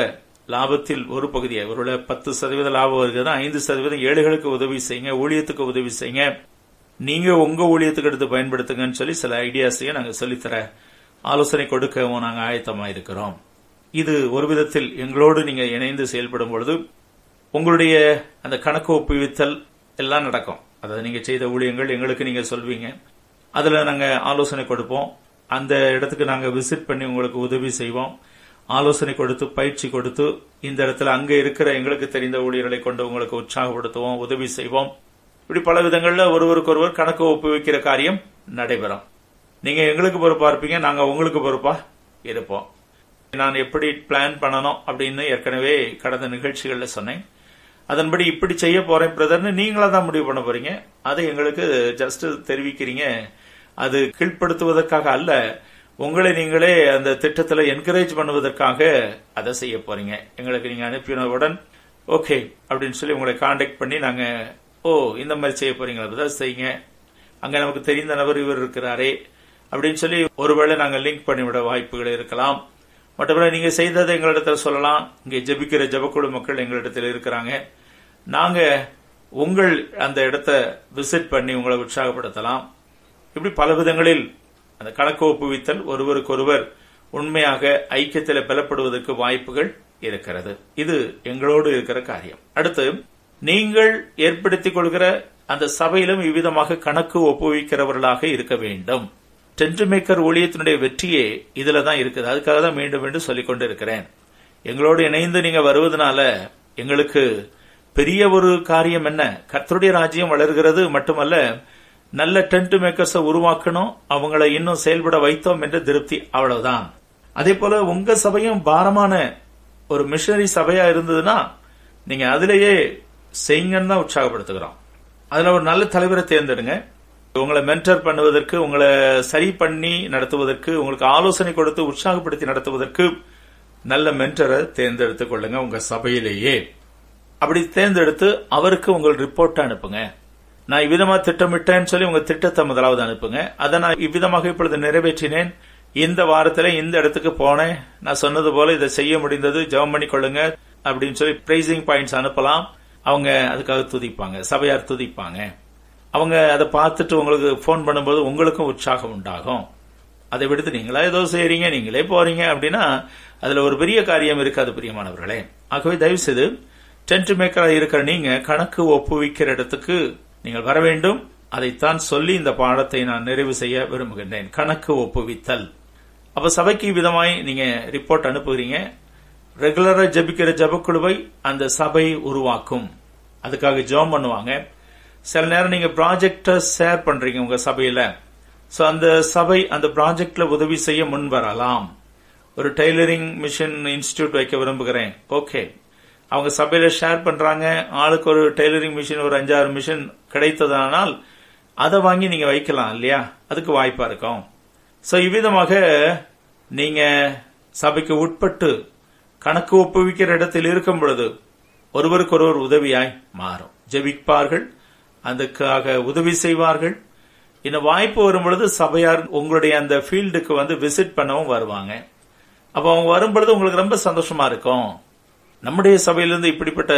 லாபத்தில் ஒரு பகுதியை ஒருவேளை பத்து சதவீத லாபம் வருகிறது ஐந்து சதவீதம் ஏழைகளுக்கு உதவி செய்யுங்க ஊழியத்துக்கு உதவி செய்யுங்க. நீங்க உங்க ஊழியத்துக்கு எடுத்து பயன்படுத்துங்கன்னு சொல்லி சில ஐடியாஸையும் நாங்கள் சொல்லித்தர ஆலோசனை கொடுக்கவும் நாங்கள் ஆயத்தமாக இருக்கிறோம். இது ஒரு விதத்தில் எங்களோடு நீங்கள் இணைந்து செயல்படும் பொழுது உங்களுடைய அந்த கணக்கு ஒப்புவித்தல் எல்லாம் நடக்கும். அதாவது நீங்கள் செய்த ஊழியங்கள் எங்களுக்கு நீங்கள் சொல்வீங்க. அதில் நாங்கள் ஆலோசனை கொடுப்போம். அந்த இடத்துக்கு நாங்கள் விசிட் பண்ணி உங்களுக்கு உதவி செய்வோம். ஆலோசனை கொடுத்து பயிற்சி கொடுத்து இந்த இடத்துல அங்கே இருக்கிற எங்களுக்கு தெரிந்த ஊழியர்களை கொண்டு உங்களுக்கு உற்சாகப்படுத்துவோம் உதவி செய்வோம். இப்படி பல விதங்களில் ஒருவருக்கொருவர் கணக்கு ஒப்புவிக்கிற காரியம் நடைபெறும். நீங்க எங்களுக்கு பொறுப்பா இருப்பீங்க நாங்க உங்களுக்கு பொறுப்பா இருப்போம். நான் எப்படி பிளான் பண்ணணும் அப்படின்னு ஏற்கனவே கடந்த நிகழ்ச்சிகள்ல சொன்னேன். அதன்படி இப்படி செய்ய போறேன் பிரதர்னு நீங்களா தான் முடிவு பண்ண போறீங்க. அதை எங்களுக்கு ஜஸ்ட் தெரிவிக்கிறீங்க. அது கீழ்ப்படுத்துவதற்காக அல்ல உங்களை நீங்களே அந்த திட்டத்தில் என்கரேஜ் பண்ணுவதற்காக அதை செய்ய போறீங்க. எங்களுக்கு நீங்க அனுப்பினவுடன் ஓகே அப்படின்னு சொல்லி உங்களை காண்டாக்ட் பண்ணி நாங்க ஓ இந்த மாதிரி செய்ய போறீங்களா செய்யுங்க. அங்க நமக்கு தெரிந்த நபர் இவர் இருக்கிறாரே. அப்படின்னு சொல்லி ஒருவேளை நாங்கள் லிங்க் பண்ணிவிட வாய்ப்புகள் இருக்கலாம். மற்றபடி நீங்க செய்ததை எங்களிடத்தில் சொல்லலாம். இங்கே ஜெபிக்கிற ஜெபக்குழு மக்கள் எங்களிடத்தில் இருக்கிறாங்க. நாங்க உங்கள் அந்த இடத்த விசிட் பண்ணி உங்களை உற்சாகப்படுத்தலாம். இப்படி பல விதங்களில் அந்த கணக்கு ஒப்புவித்தல் ஒருவருக்கொருவர் உண்மையாக ஐக்கியத்தில் பலப்படுவதற்கு வாய்ப்புகள் இருக்கிறது. இது எங்களோடு இருக்கிற காரியம். அடுத்து நீங்கள் ஏற்படுத்திக் கொள்கிற அந்த சபையிலும் இவ்விதமாக கணக்கு ஒப்புவிக்கிறவர்களாக இருக்க வேண்டும். டென்ட் மேக்கர் ஊழியத்தினுடைய வெற்றியே இதுல தான் இருக்குது. அதுக்காக தான் மீண்டும் மீண்டும் சொல்லிக் கொண்டு இருக்கிறேன் எங்களோடு இணைந்து நீங்க வருவதனால எங்களுக்கு பெரிய ஒரு காரியம் என்ன? கர்த்தருடைய ராஜ்யம் வளர்கிறது மட்டுமல்ல நல்ல டென்ட் மேக்கர்ஸை உருவாக்கணும் அவங்கள இன்னும் செயல்பட வைத்தோம் என்ற திருப்தி அவ்வளவுதான். அதே போல உங்க சபையும் பாரமான ஒரு மிஷனரி சபையா இருந்ததுன்னா நீங்க அதிலேயே செய்யுங்கன்னு தான் உற்சாகப்படுத்துகிறோம். அதுல ஒரு நல்ல தலைவரை தேர்ந்தெடுங்க. உங்களை மென்டர் பண்ணுவதற்கு உங்களை சரி பண்ணி நடத்துவதற்கு உங்களுக்கு ஆலோசனை கொடுத்து உற்சாகப்படுத்தி நடத்துவதற்கு நல்ல மென்டரை தேர்ந்தெடுத்துக் கொள்ளுங்க உங்க சபையிலேயே. அப்படி தேர்ந்தெடுத்து அவருக்கு உங்கள் ரிப்போர்ட் அனுப்புங்க. நான் இவ்விதமா திட்டமிட்டேன்னு சொல்லி உங்க திட்டத்தை முதலாவது அனுப்புங்க. அதை நான் இவ்விதமாக இப்பொழுது நிறைவேற்றினேன். இந்த வாரத்துல இந்த இடத்துக்கு போனேன். நான் சொன்னது போல இதை செய்ய முடிந்தது ஜெபம் பண்ணி கொள்ளுங்க அப்படின்னு சொல்லி பிரைசிங் பாயிண்ட்ஸ் அனுப்பலாம். அவங்க அதுக்காக துதிப்பாங்க சபையார் துதிப்பாங்க. அவங்க அதை பார்த்துட்டு உங்களுக்கு போன் பண்ணும்போது உங்களுக்கும் உற்சாகம் உண்டாகும். அதை விடுத்து நீங்களா ஏதோ செய்கிறீங்க நீங்களே போறீங்க அப்படின்னா அதுல ஒரு பெரிய காரியம் இருக்காது பிரியமானவர்களே. ஆகவே தயவு செய்து டென்ட் மேக்கரா இருக்கிற நீங்க கணக்கு ஒப்புவிக்கிற இடத்துக்கு நீங்கள் வர வேண்டும். அதைத்தான் சொல்லி இந்த பாடத்தை நான் நிறைவு செய்ய விரும்புகின்றேன். கணக்கு ஒப்புவித்தல். அப்ப சபைக்கு விதமாய் நீங்க ரிப்போர்ட் அனுப்புகிறீங்க. ரெகுலரா ஜபிக்கிற ஜபக்குழுவை அந்த சபை உருவாக்கும். அதுக்காக ஜெபம் பண்ணுவாங்க. சில நேரம் நீங்க ப்ராஜெக்டை ஷேர் பண்றீங்க உங்க சபையில. ஸோ அந்த சபை அந்த ப்ராஜெக்ட்ல உதவி செய்ய முன் வரலாம். ஒரு டெய்லரிங் மிஷின் இன்ஸ்டியூட் வைக்க விரும்புகிறேன். ஓகே அவங்க சபையில ஷேர் பண்றாங்க. ஆளுக்கு ஒரு டெய்லரிங் மிஷின் ஒரு அஞ்சாறு மிஷின் கிடைத்ததானால் அதை வாங்கி நீங்க வைக்கலாம் இல்லையா? அதுக்கு வாய்ப்பா இருக்கும். ஸோ இவ்விதமாக நீங்க சபைக்கு உட்பட்டு கணக்கு ஒப்புவிக்கிற இடத்தில் இருக்கும் பொழுது ஒருவருக்கொருவர் உதவியாய் மாறும். ஜெபிப்பார்கள். அதுக்காக உதவி செய்வார்கள். இந்த வாய்ப்பு வரும் பொழுது சபையார் உங்களுடைய அந்த ஃபீல்டுக்கு வந்து விசிட் பண்ணவும் வருவாங்க. அப்போ அவங்க வரும் பொழுது உங்களுக்கு ரொம்ப சந்தோஷமா இருக்கும். நம்முடைய சபையிலிருந்து இப்படிப்பட்ட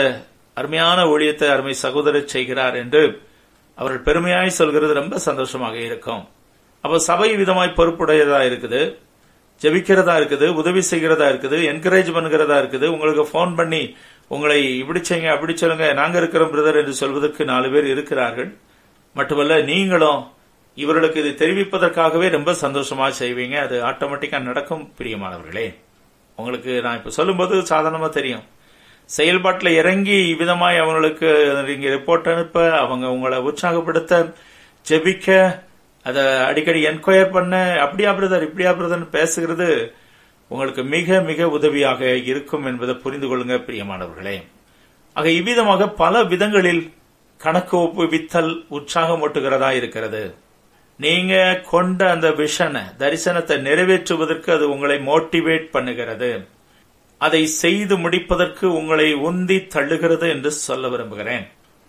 அருமையான ஊழியத்தை அருமை சகோதரர் செய்கிறார் என்று அவர்கள் பெருமையாய் சொல்கிறது ரொம்ப சந்தோஷமாக இருக்கும். அப்போ சபை விதமாய் பொறுப்புடையதா இருக்குது? ஜெபிக்கிறதா இருக்குது? உதவி செய்கிறதா இருக்குது? என்கரேஜ் பண்ணுகிறதா இருக்குது? உங்களுக்கு போன் பண்ணி உங்களை இப்படி செய்யுங்க அப்படி சொல்லுங்க. நாங்க இருக்கிறோம் பிரதர் என்று சொல்வதற்கு நாலு பேர் இருக்கிறார்கள். மட்டுமல்ல நீங்களும் இவர்களுக்கு இது தெரிவிப்பதற்காகவே ரொம்ப சந்தோஷமா செய்வீங்க. அது ஆட்டோமேட்டிக்கா நடக்கும் பிரியமானவர்களே. உங்களுக்கு நான் இப்ப சொல்லும்போது சாதாரணமா தெரியும். செயல்பாட்டில் இறங்கி விதமாய் அவங்களுக்கு நீங்க ரிப்போர்ட் அனுப்ப அவங்க உங்களை உற்சாகப்படுத்த ஜெபிக்க அதை அடிக்கடி என்கொயர் பண்ண அப்படியா பிரதர் இப்படியா பிரதர் பேசுகிறது உங்களுக்கு மிக மிக உதவியாக இருக்கும் என்பதை புரிந்து கொள்ளுங்க பிரியமானவர்களே. ஆக இவ்விதமாக பல விதங்களில் கணக்கு ஒப்புவித்தல் உற்சாகம் ஓட்டுகிறதா இருக்கிறது. நீங்க கொண்ட அந்த விஷனை தரிசனத்தை நிறைவேற்றுவதற்கு அது உங்களை மோட்டிவேட் பண்ணுகிறது. அதை செய்து முடிப்பதற்கு உங்களை உந்தி தள்ளுகிறது என்று சொல்ல விரும்புகிறேன்.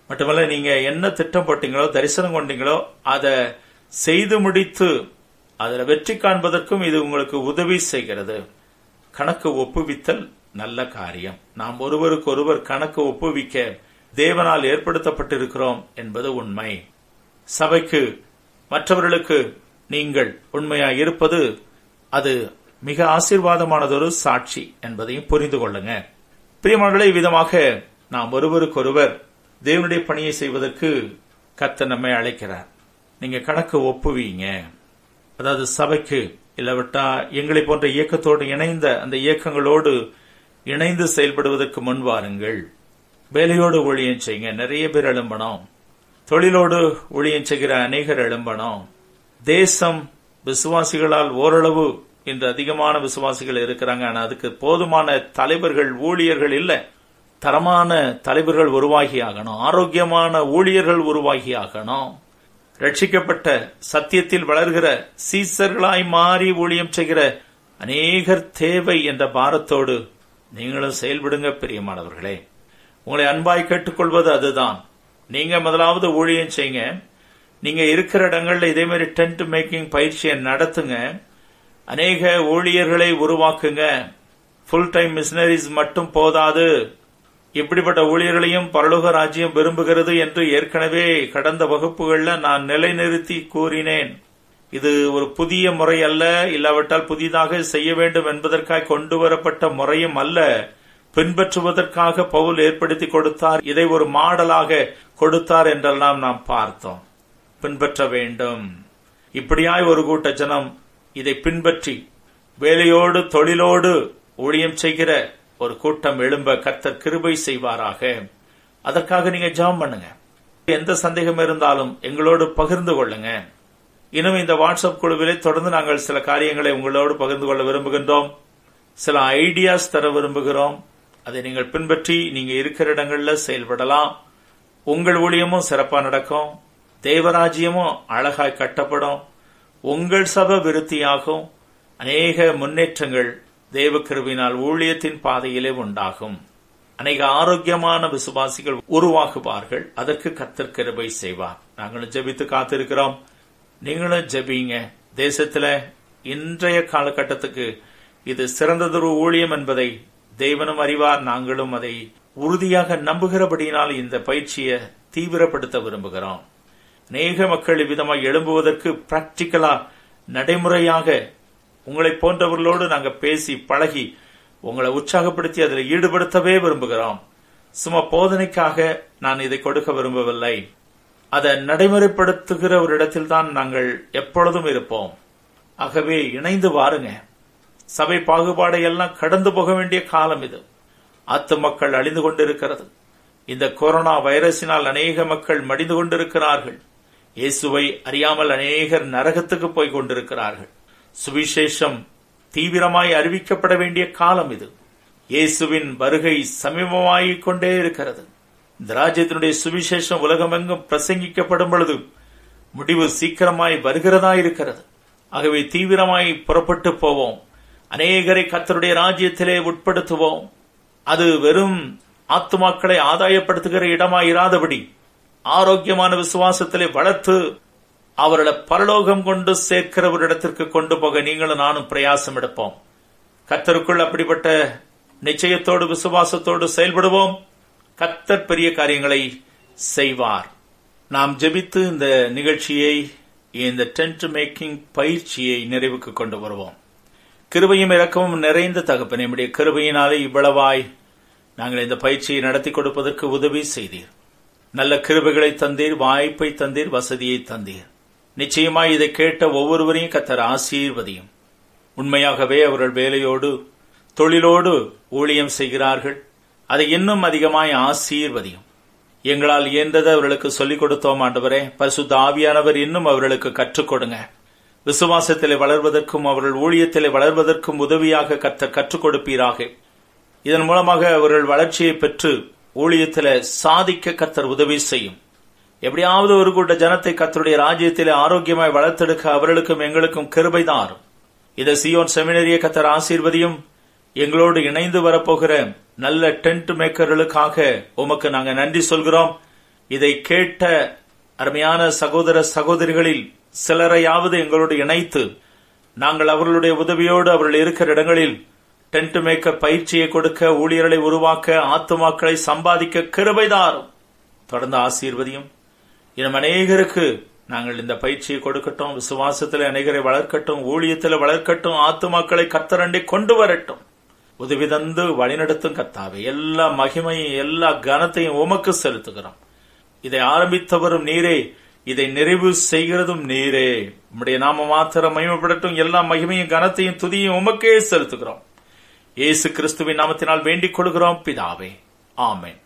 மட்டுமல்ல நீங்க என்ன திட்டம் போட்டீங்களோ தரிசனம் கொண்டீங்களோ அதை செய்து முடித்து அதில் வெற்றி காண்பதற்கும் இது உங்களுக்கு உதவி செய்கிறது. கணக்கு ஒப்புவித்தல் நல்ல காரியம். நாம் ஒருவருக்கு ஒருவர் கணக்கு ஒப்புவிக்க தேவனால் ஏற்படுத்தப்பட்டிருக்கிறோம் என்பது உண்மை. சபைக்கு மற்றவர்களுக்கு நீங்கள் உண்மையாக இருப்பது அது மிக ஆசீர்வாதமானதொரு சாட்சி என்பதையும் புரிந்து கொள்ளுங்க. பிரியமானங்களே விதமாக நாம் ஒருவருக்கொருவர் தேவனுடைய பணியை செய்வதற்கு கத்த நம்மை அழைக்கிறார். நீங்க கணக்கு ஒப்புவீங்க. அதாவது சபைக்கு இல்லாவிட்டா எங்களை போன்ற இயக்கத்தோடு இணைந்த அந்த இயக்கங்களோடு இணைந்து செயல்படுவதற்கு முன் வாருங்கள். வேலையோடு ஊழியம் செய்யுங்க. நிறைய பேர் எழும்பணும். தொழிலோடு ஊழியம் செய்கிற அநேகர் எழும்பணும். தேசம் விசுவாசிகளால் ஓரளவு இன்று அதிகமான விசுவாசிகள் இருக்கிறாங்க. ஆனால் அதுக்கு போதுமான தலைவர்கள் ஊழியர்கள் இல்லை. தரமான தலைவர்கள் உருவாகி ஆகணும். ஆரோக்கியமான ஊழியர்கள் உருவாகி ஆகணும். ரட்சிக்கப்பட்ட சத்தியத்தில் வளர்கிற சீசர்களாய் மாறி ஊழியம் செய்கிற அநேகர் தேவை என்ற பாரத்தோடு நீங்களும் செயல்படுங்க பிரியமானவர்களே. உங்களை அன்பாய் கேட்டுக்கொள்வது அதுதான். நீங்க முதலாவது ஊழியம் செய்யுங்க நீங்க இருக்கிற இடங்கள்ல இதே மாதிரி டென்ட் மேக்கிங் பயிற்சியை நடத்துங்க. அநேக ஊழியர்களை உருவாக்குங்க. ஃபுல் டைம் மிஷினரிஸ் மட்டும் போதாது. இப்படிப்பட்ட ஊழியர்களையும் பரலோக ராஜ்யம் விரும்புகிறது என்று ஏற்கனவே கடந்த வகுப்புகள்ல நான் நிலைநிறுத்தி கூறினேன். இது ஒரு புதிய முறை அல்ல இல்லாவிட்டால் புதிதாக செய்ய வேண்டும் என்பதற்காக கொண்டு வரப்பட்ட முறையும் அல்ல. பின்பற்றுவதற்காக பவுல் ஏற்படுத்தி கொடுத்தார் இதை ஒரு மாடலாக கொடுத்தார் என்றெல்லாம் நாம் பார்த்தோம். பின்பற்ற வேண்டும். இப்படியாய் ஒரு கூட்ட ஜனம் இதை பின்பற்றி வேலையோடு தொழிலோடு ஊழியம் செய்கிற ஒரு கூட்டம் எழும்ப கர்த்தர் கிருபை செய்வாராக. அதற்காக நீங்க ஜாம் பண்ணுங்க. எந்த சந்தேகம் இருந்தாலும் எங்களோடு பகிர்ந்து கொள்ளுங்க. இன்னும் இந்த வாட்ஸ்அப் குழுவிலே தொடர்ந்து நாங்கள் சில காரியங்களை உங்களோடு பகிர்ந்து கொள்ள விரும்புகின்றோம். சில ஐடியாஸ் தர விரும்புகிறோம். அதை நீங்கள் பின்பற்றி நீங்க இருக்கிற இடங்கள்ல செயல்படலாம். உங்கள் ஊழியமும் சிறப்பா நடக்கும். தேவராஜ்யமும் அழகாய் கட்டப்படும். உங்கள் சபை விருத்தியாகும். அநேக முன்னேற்றங்கள் தேவக்கிருவினால் ஊழியத்தின் பாதையிலே உண்டாகும். அநேக ஆரோக்கியமான விசுவாசிகள் உருவாகுவார்கள். அதற்கு கத்தர் கிருபை செய்வார். நாங்களும் ஜெபித்து காத்திருக்கிறோம். நீங்களும் ஜெபிங்க. தேசத்துல இன்றைய காலகட்டத்துக்கு இது சிறந்ததொரு ஊழியம் என்பதை தேவனும் அறிவார். நாங்களும் அதை உறுதியாக நம்புகிறபடியினால் இந்த பயிற்சியை தீவிரப்படுத்த விரும்புகிறோம். அநேக மக்கள் இவ்விதமாக எழும்புவதற்கு பிராக்டிக்கலா நடைமுறையாக உங்களை போன்றவர்களோடு நாங்கள் பேசி பழகி உங்களை உற்சாகப்படுத்தி அதில் ஈடுபடுத்தவே விரும்புகிறோம். சும்மா போதனைக்காக நான் இதை கொடுக்க விரும்பவில்லை. அதை நடைமுறைப்படுத்துகிற ஒரு இடத்தில் தான் நாங்கள் எப்பொழுதும் இருப்போம். ஆகவே இணைந்து வாருங்க. சபை பாகுபாடை எல்லாம் கடந்து போக வேண்டிய காலம் இது. அத்து மக்கள் அழிந்து கொண்டிருக்கிறது. இந்த கொரோனா வைரஸினால் அநேக மக்கள் மடிந்து கொண்டிருக்கிறார்கள். இயேசுவை அறியாமல் அநேகர் நரகத்துக்கு போய் கொண்டிருக்கிறார்கள். சுவிசேஷம் தீவிரமாய் அறிவிக்கப்பட வேண்டிய காலம் இது. இயேசுவின் வருகை சமீபமாகிக் கொண்டே இருக்கிறது. இந்த ராஜ்யத்தினுடைய சுவிசேஷம் உலகமெங்கும் பிரசங்கிக்கப்படும் பொழுது முடிவு சீக்கிரமாய் வருகிறதா இருக்கிறது. ஆகவே தீவிரமாய் புறப்பட்டு போவோம். அநேகரை கத்தருடைய ராஜ்யத்திலே உட்படுத்துவோம். அது வெறும் ஆத்துமாக்களை ஆதாயப்படுத்துகிற இடமாய் இராதபடி ஆரோக்கியமான விசுவாசத்திலே வளர்த்து அவர்களை பரலோகம் கொண்டு சேர்க்கிற ஒரு இடத்திற்கு கொண்டு போக நீங்களும் நானும் பிரயாசம் எடுப்போம். கத்தருக்குள் அப்படிப்பட்ட நிச்சயத்தோடு விசுவாசத்தோடு செயல்படுவோம். கத்தர் பெரிய காரியங்களை செய்வார். நாம் ஜெபித்து இந்த நிகழ்ச்சியை இந்த டென்ட் மேக்கிங் பயிற்சியை நிறைவுக்கு கொண்டு வருவோம். கிருபையும் இறக்கமும் நிறைந்த தகப்பன் நம்முடைய கிருபையினாலே இவ்வளவாய் நாங்கள் இந்த பயிற்சியை நடத்தி கொடுப்பதற்கு உதவி செய்தீர். நல்ல கிருபைகளை தந்தீர் வாய்ப்பை தந்தீர் வசதியை தந்தீர். நிச்சயமாய் இதை கேட்ட ஒவ்வொருவரையும் கத்தர் ஆசீர்வதியும். உண்மையாகவே அவர்கள் வேலையோடு தொழிலோடு ஊழியம் செய்கிறார்கள். அதை இன்னும் அதிகமாய் ஆசீர்வதியும். எங்களால் இயன்றதை அவர்களுக்கு சொல்லிக் கொடுத்தோம் ஆண்டவரே. பரிசுத்த ஆவியானவர் இன்னும் அவர்களுக்கு கற்றுக் கொடுங்க. விசுவாசத்திலே வளர்வதற்கும் அவர்கள் ஊழியத்திலே வளர்வதற்கும் உதவியாக கத்தர் கற்றுக் கொடுப்பீராக. இதன் மூலமாக அவர்கள் வளர்ச்சியை பெற்று ஊழியத்தில் சாதிக்க கத்தர் உதவி செய்யும். எப்படியாவது ஒரு கூட்ட ஜனத்தை கத்தருடைய ராஜ்யத்திலே ஆரோக்கியமாய் வளர்த்தெடுக்க அவர்களுக்கும் எங்களுக்கும் கிருபைதான் இதை சியோன் செமினரிய கத்தர் ஆசீர்வதியும். எங்களோடு இணைந்து வரப்போகிற நல்ல டென்ட் மேக்கர்களுக்காக உமக்கு நாங்க நன்றி சொல்கிறோம். இதை கேட்ட அருமையான சகோதர சகோதரிகளில் சிலரையாவது எங்களோடு இணைத்து நாங்கள் அவர்களுடைய உதவியோடு அவர்கள் இருக்கிற இடங்களில் டென்ட் மேக்கர் பயிற்சியை கொடுக்க ஊழியர்களை உருவாக்க ஆத்துமாக்களை சம்பாதிக்க கிருபைதாரும். தொடர்ந்து ஆசீர்வதியும். இன்னும் அநேகருக்கு நாங்கள் இந்த பயிற்சியை கொடுக்கட்டும் விசுவாசத்தில் அநேகரை வளர்க்கட்டும் ஊழியத்தில் வளர்க்கட்டும் ஆத்துமாக்களை கத்தரண்டி கொண்டு வரட்டும். உதவி தந்து வழிநடத்தும் கத்தாவே. எல்லா மகிமையும் எல்லா கனத்தையும் உமக்கு செலுத்துகிறோம். இதை ஆரம்பித்தவரும் நீரே இதை நிறைவு செய்கிறதும் நீரே. உம்முடைய நாம மாத்திரம் மகிமைப்படட்டும். எல்லா மகிமையும் கனத்தையும் துதியும் உமக்கே செலுத்துகிறோம். இயேசு கிறிஸ்துவின் நாமத்தினால் வேண்டிக் கொள்கிறோம். பிதாவே. ஆமேன்.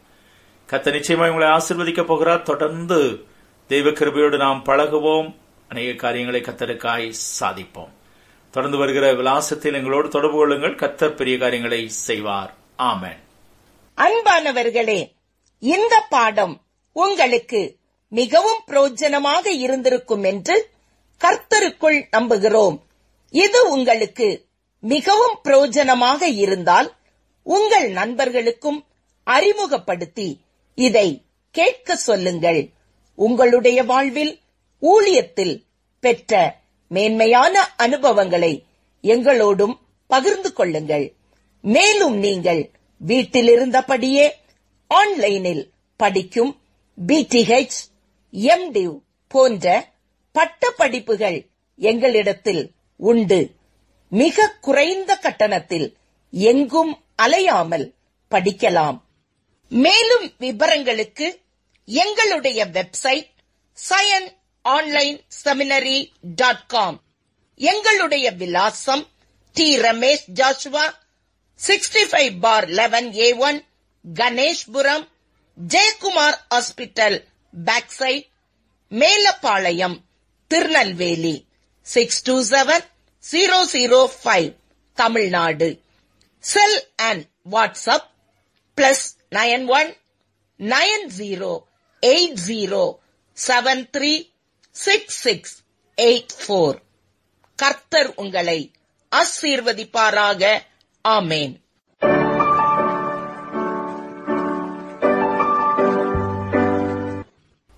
கத்த நிச்சயமா உங்களை ஆசிர்வதிக்கப் போகிறார். தொடர்ந்து தெய்வ கிருபையோடு நாம் பழகுவோம். அநேக காரியங்களை கத்தருக்காய் சாதிப்போம். தொடர்ந்து வருகிற விலாசத்தில் எங்களோடு தொடர்பு கொள்ளுங்கள். கத்தர் பெரிய காரியங்களை செய்வார். ஆமன். அன்பானவர்களே இந்த பாடம் உங்களுக்கு மிகவும் பிரயோஜனமாக இருந்திருக்கும் என்று கர்த்தருக்குள் நம்புகிறோம். இது உங்களுக்கு மிகவும் பிரயோஜனமாக இருந்தால் உங்கள் நண்பர்களுக்கும் அறிமுகப்படுத்தி இதை கேட்க சொல்லுங்கள். உங்களுடைய வாழ்வில் ஊழியத்தில் பெற்ற மேன்மையான அனுபவங்களை எங்களோடும் பகிர்ந்து கொள்ளுங்கள். மேலும் நீங்கள் வீட்டிலிருந்தபடியே ஆன்லைனில் படிக்கும் பிடிஹெச் எம்டியூ போன்ற பட்ட படிப்புகள் எங்களிடத்தில் உண்டு. மிக குறைந்த கட்டணத்தில் எங்கும் அலையாமல் படிக்கலாம். மேலும் விவரங்களுக்கு எங்களுடைய website Zion online seminary dot com எங்களுடைய விலாசம் T Ramesh Joshua sixty five bar eleven A one Ganeshpuram Jayakumar hospital back side Melapalayam Tirunelveli six two seven zero zero five Tamil Nadu. Cell and WhatsApp plus nine one nine zero eight zero seven three six six eight four கர்த்தர் உங்களை ஆசீர்வதிப்பாராக. ஆமேன்.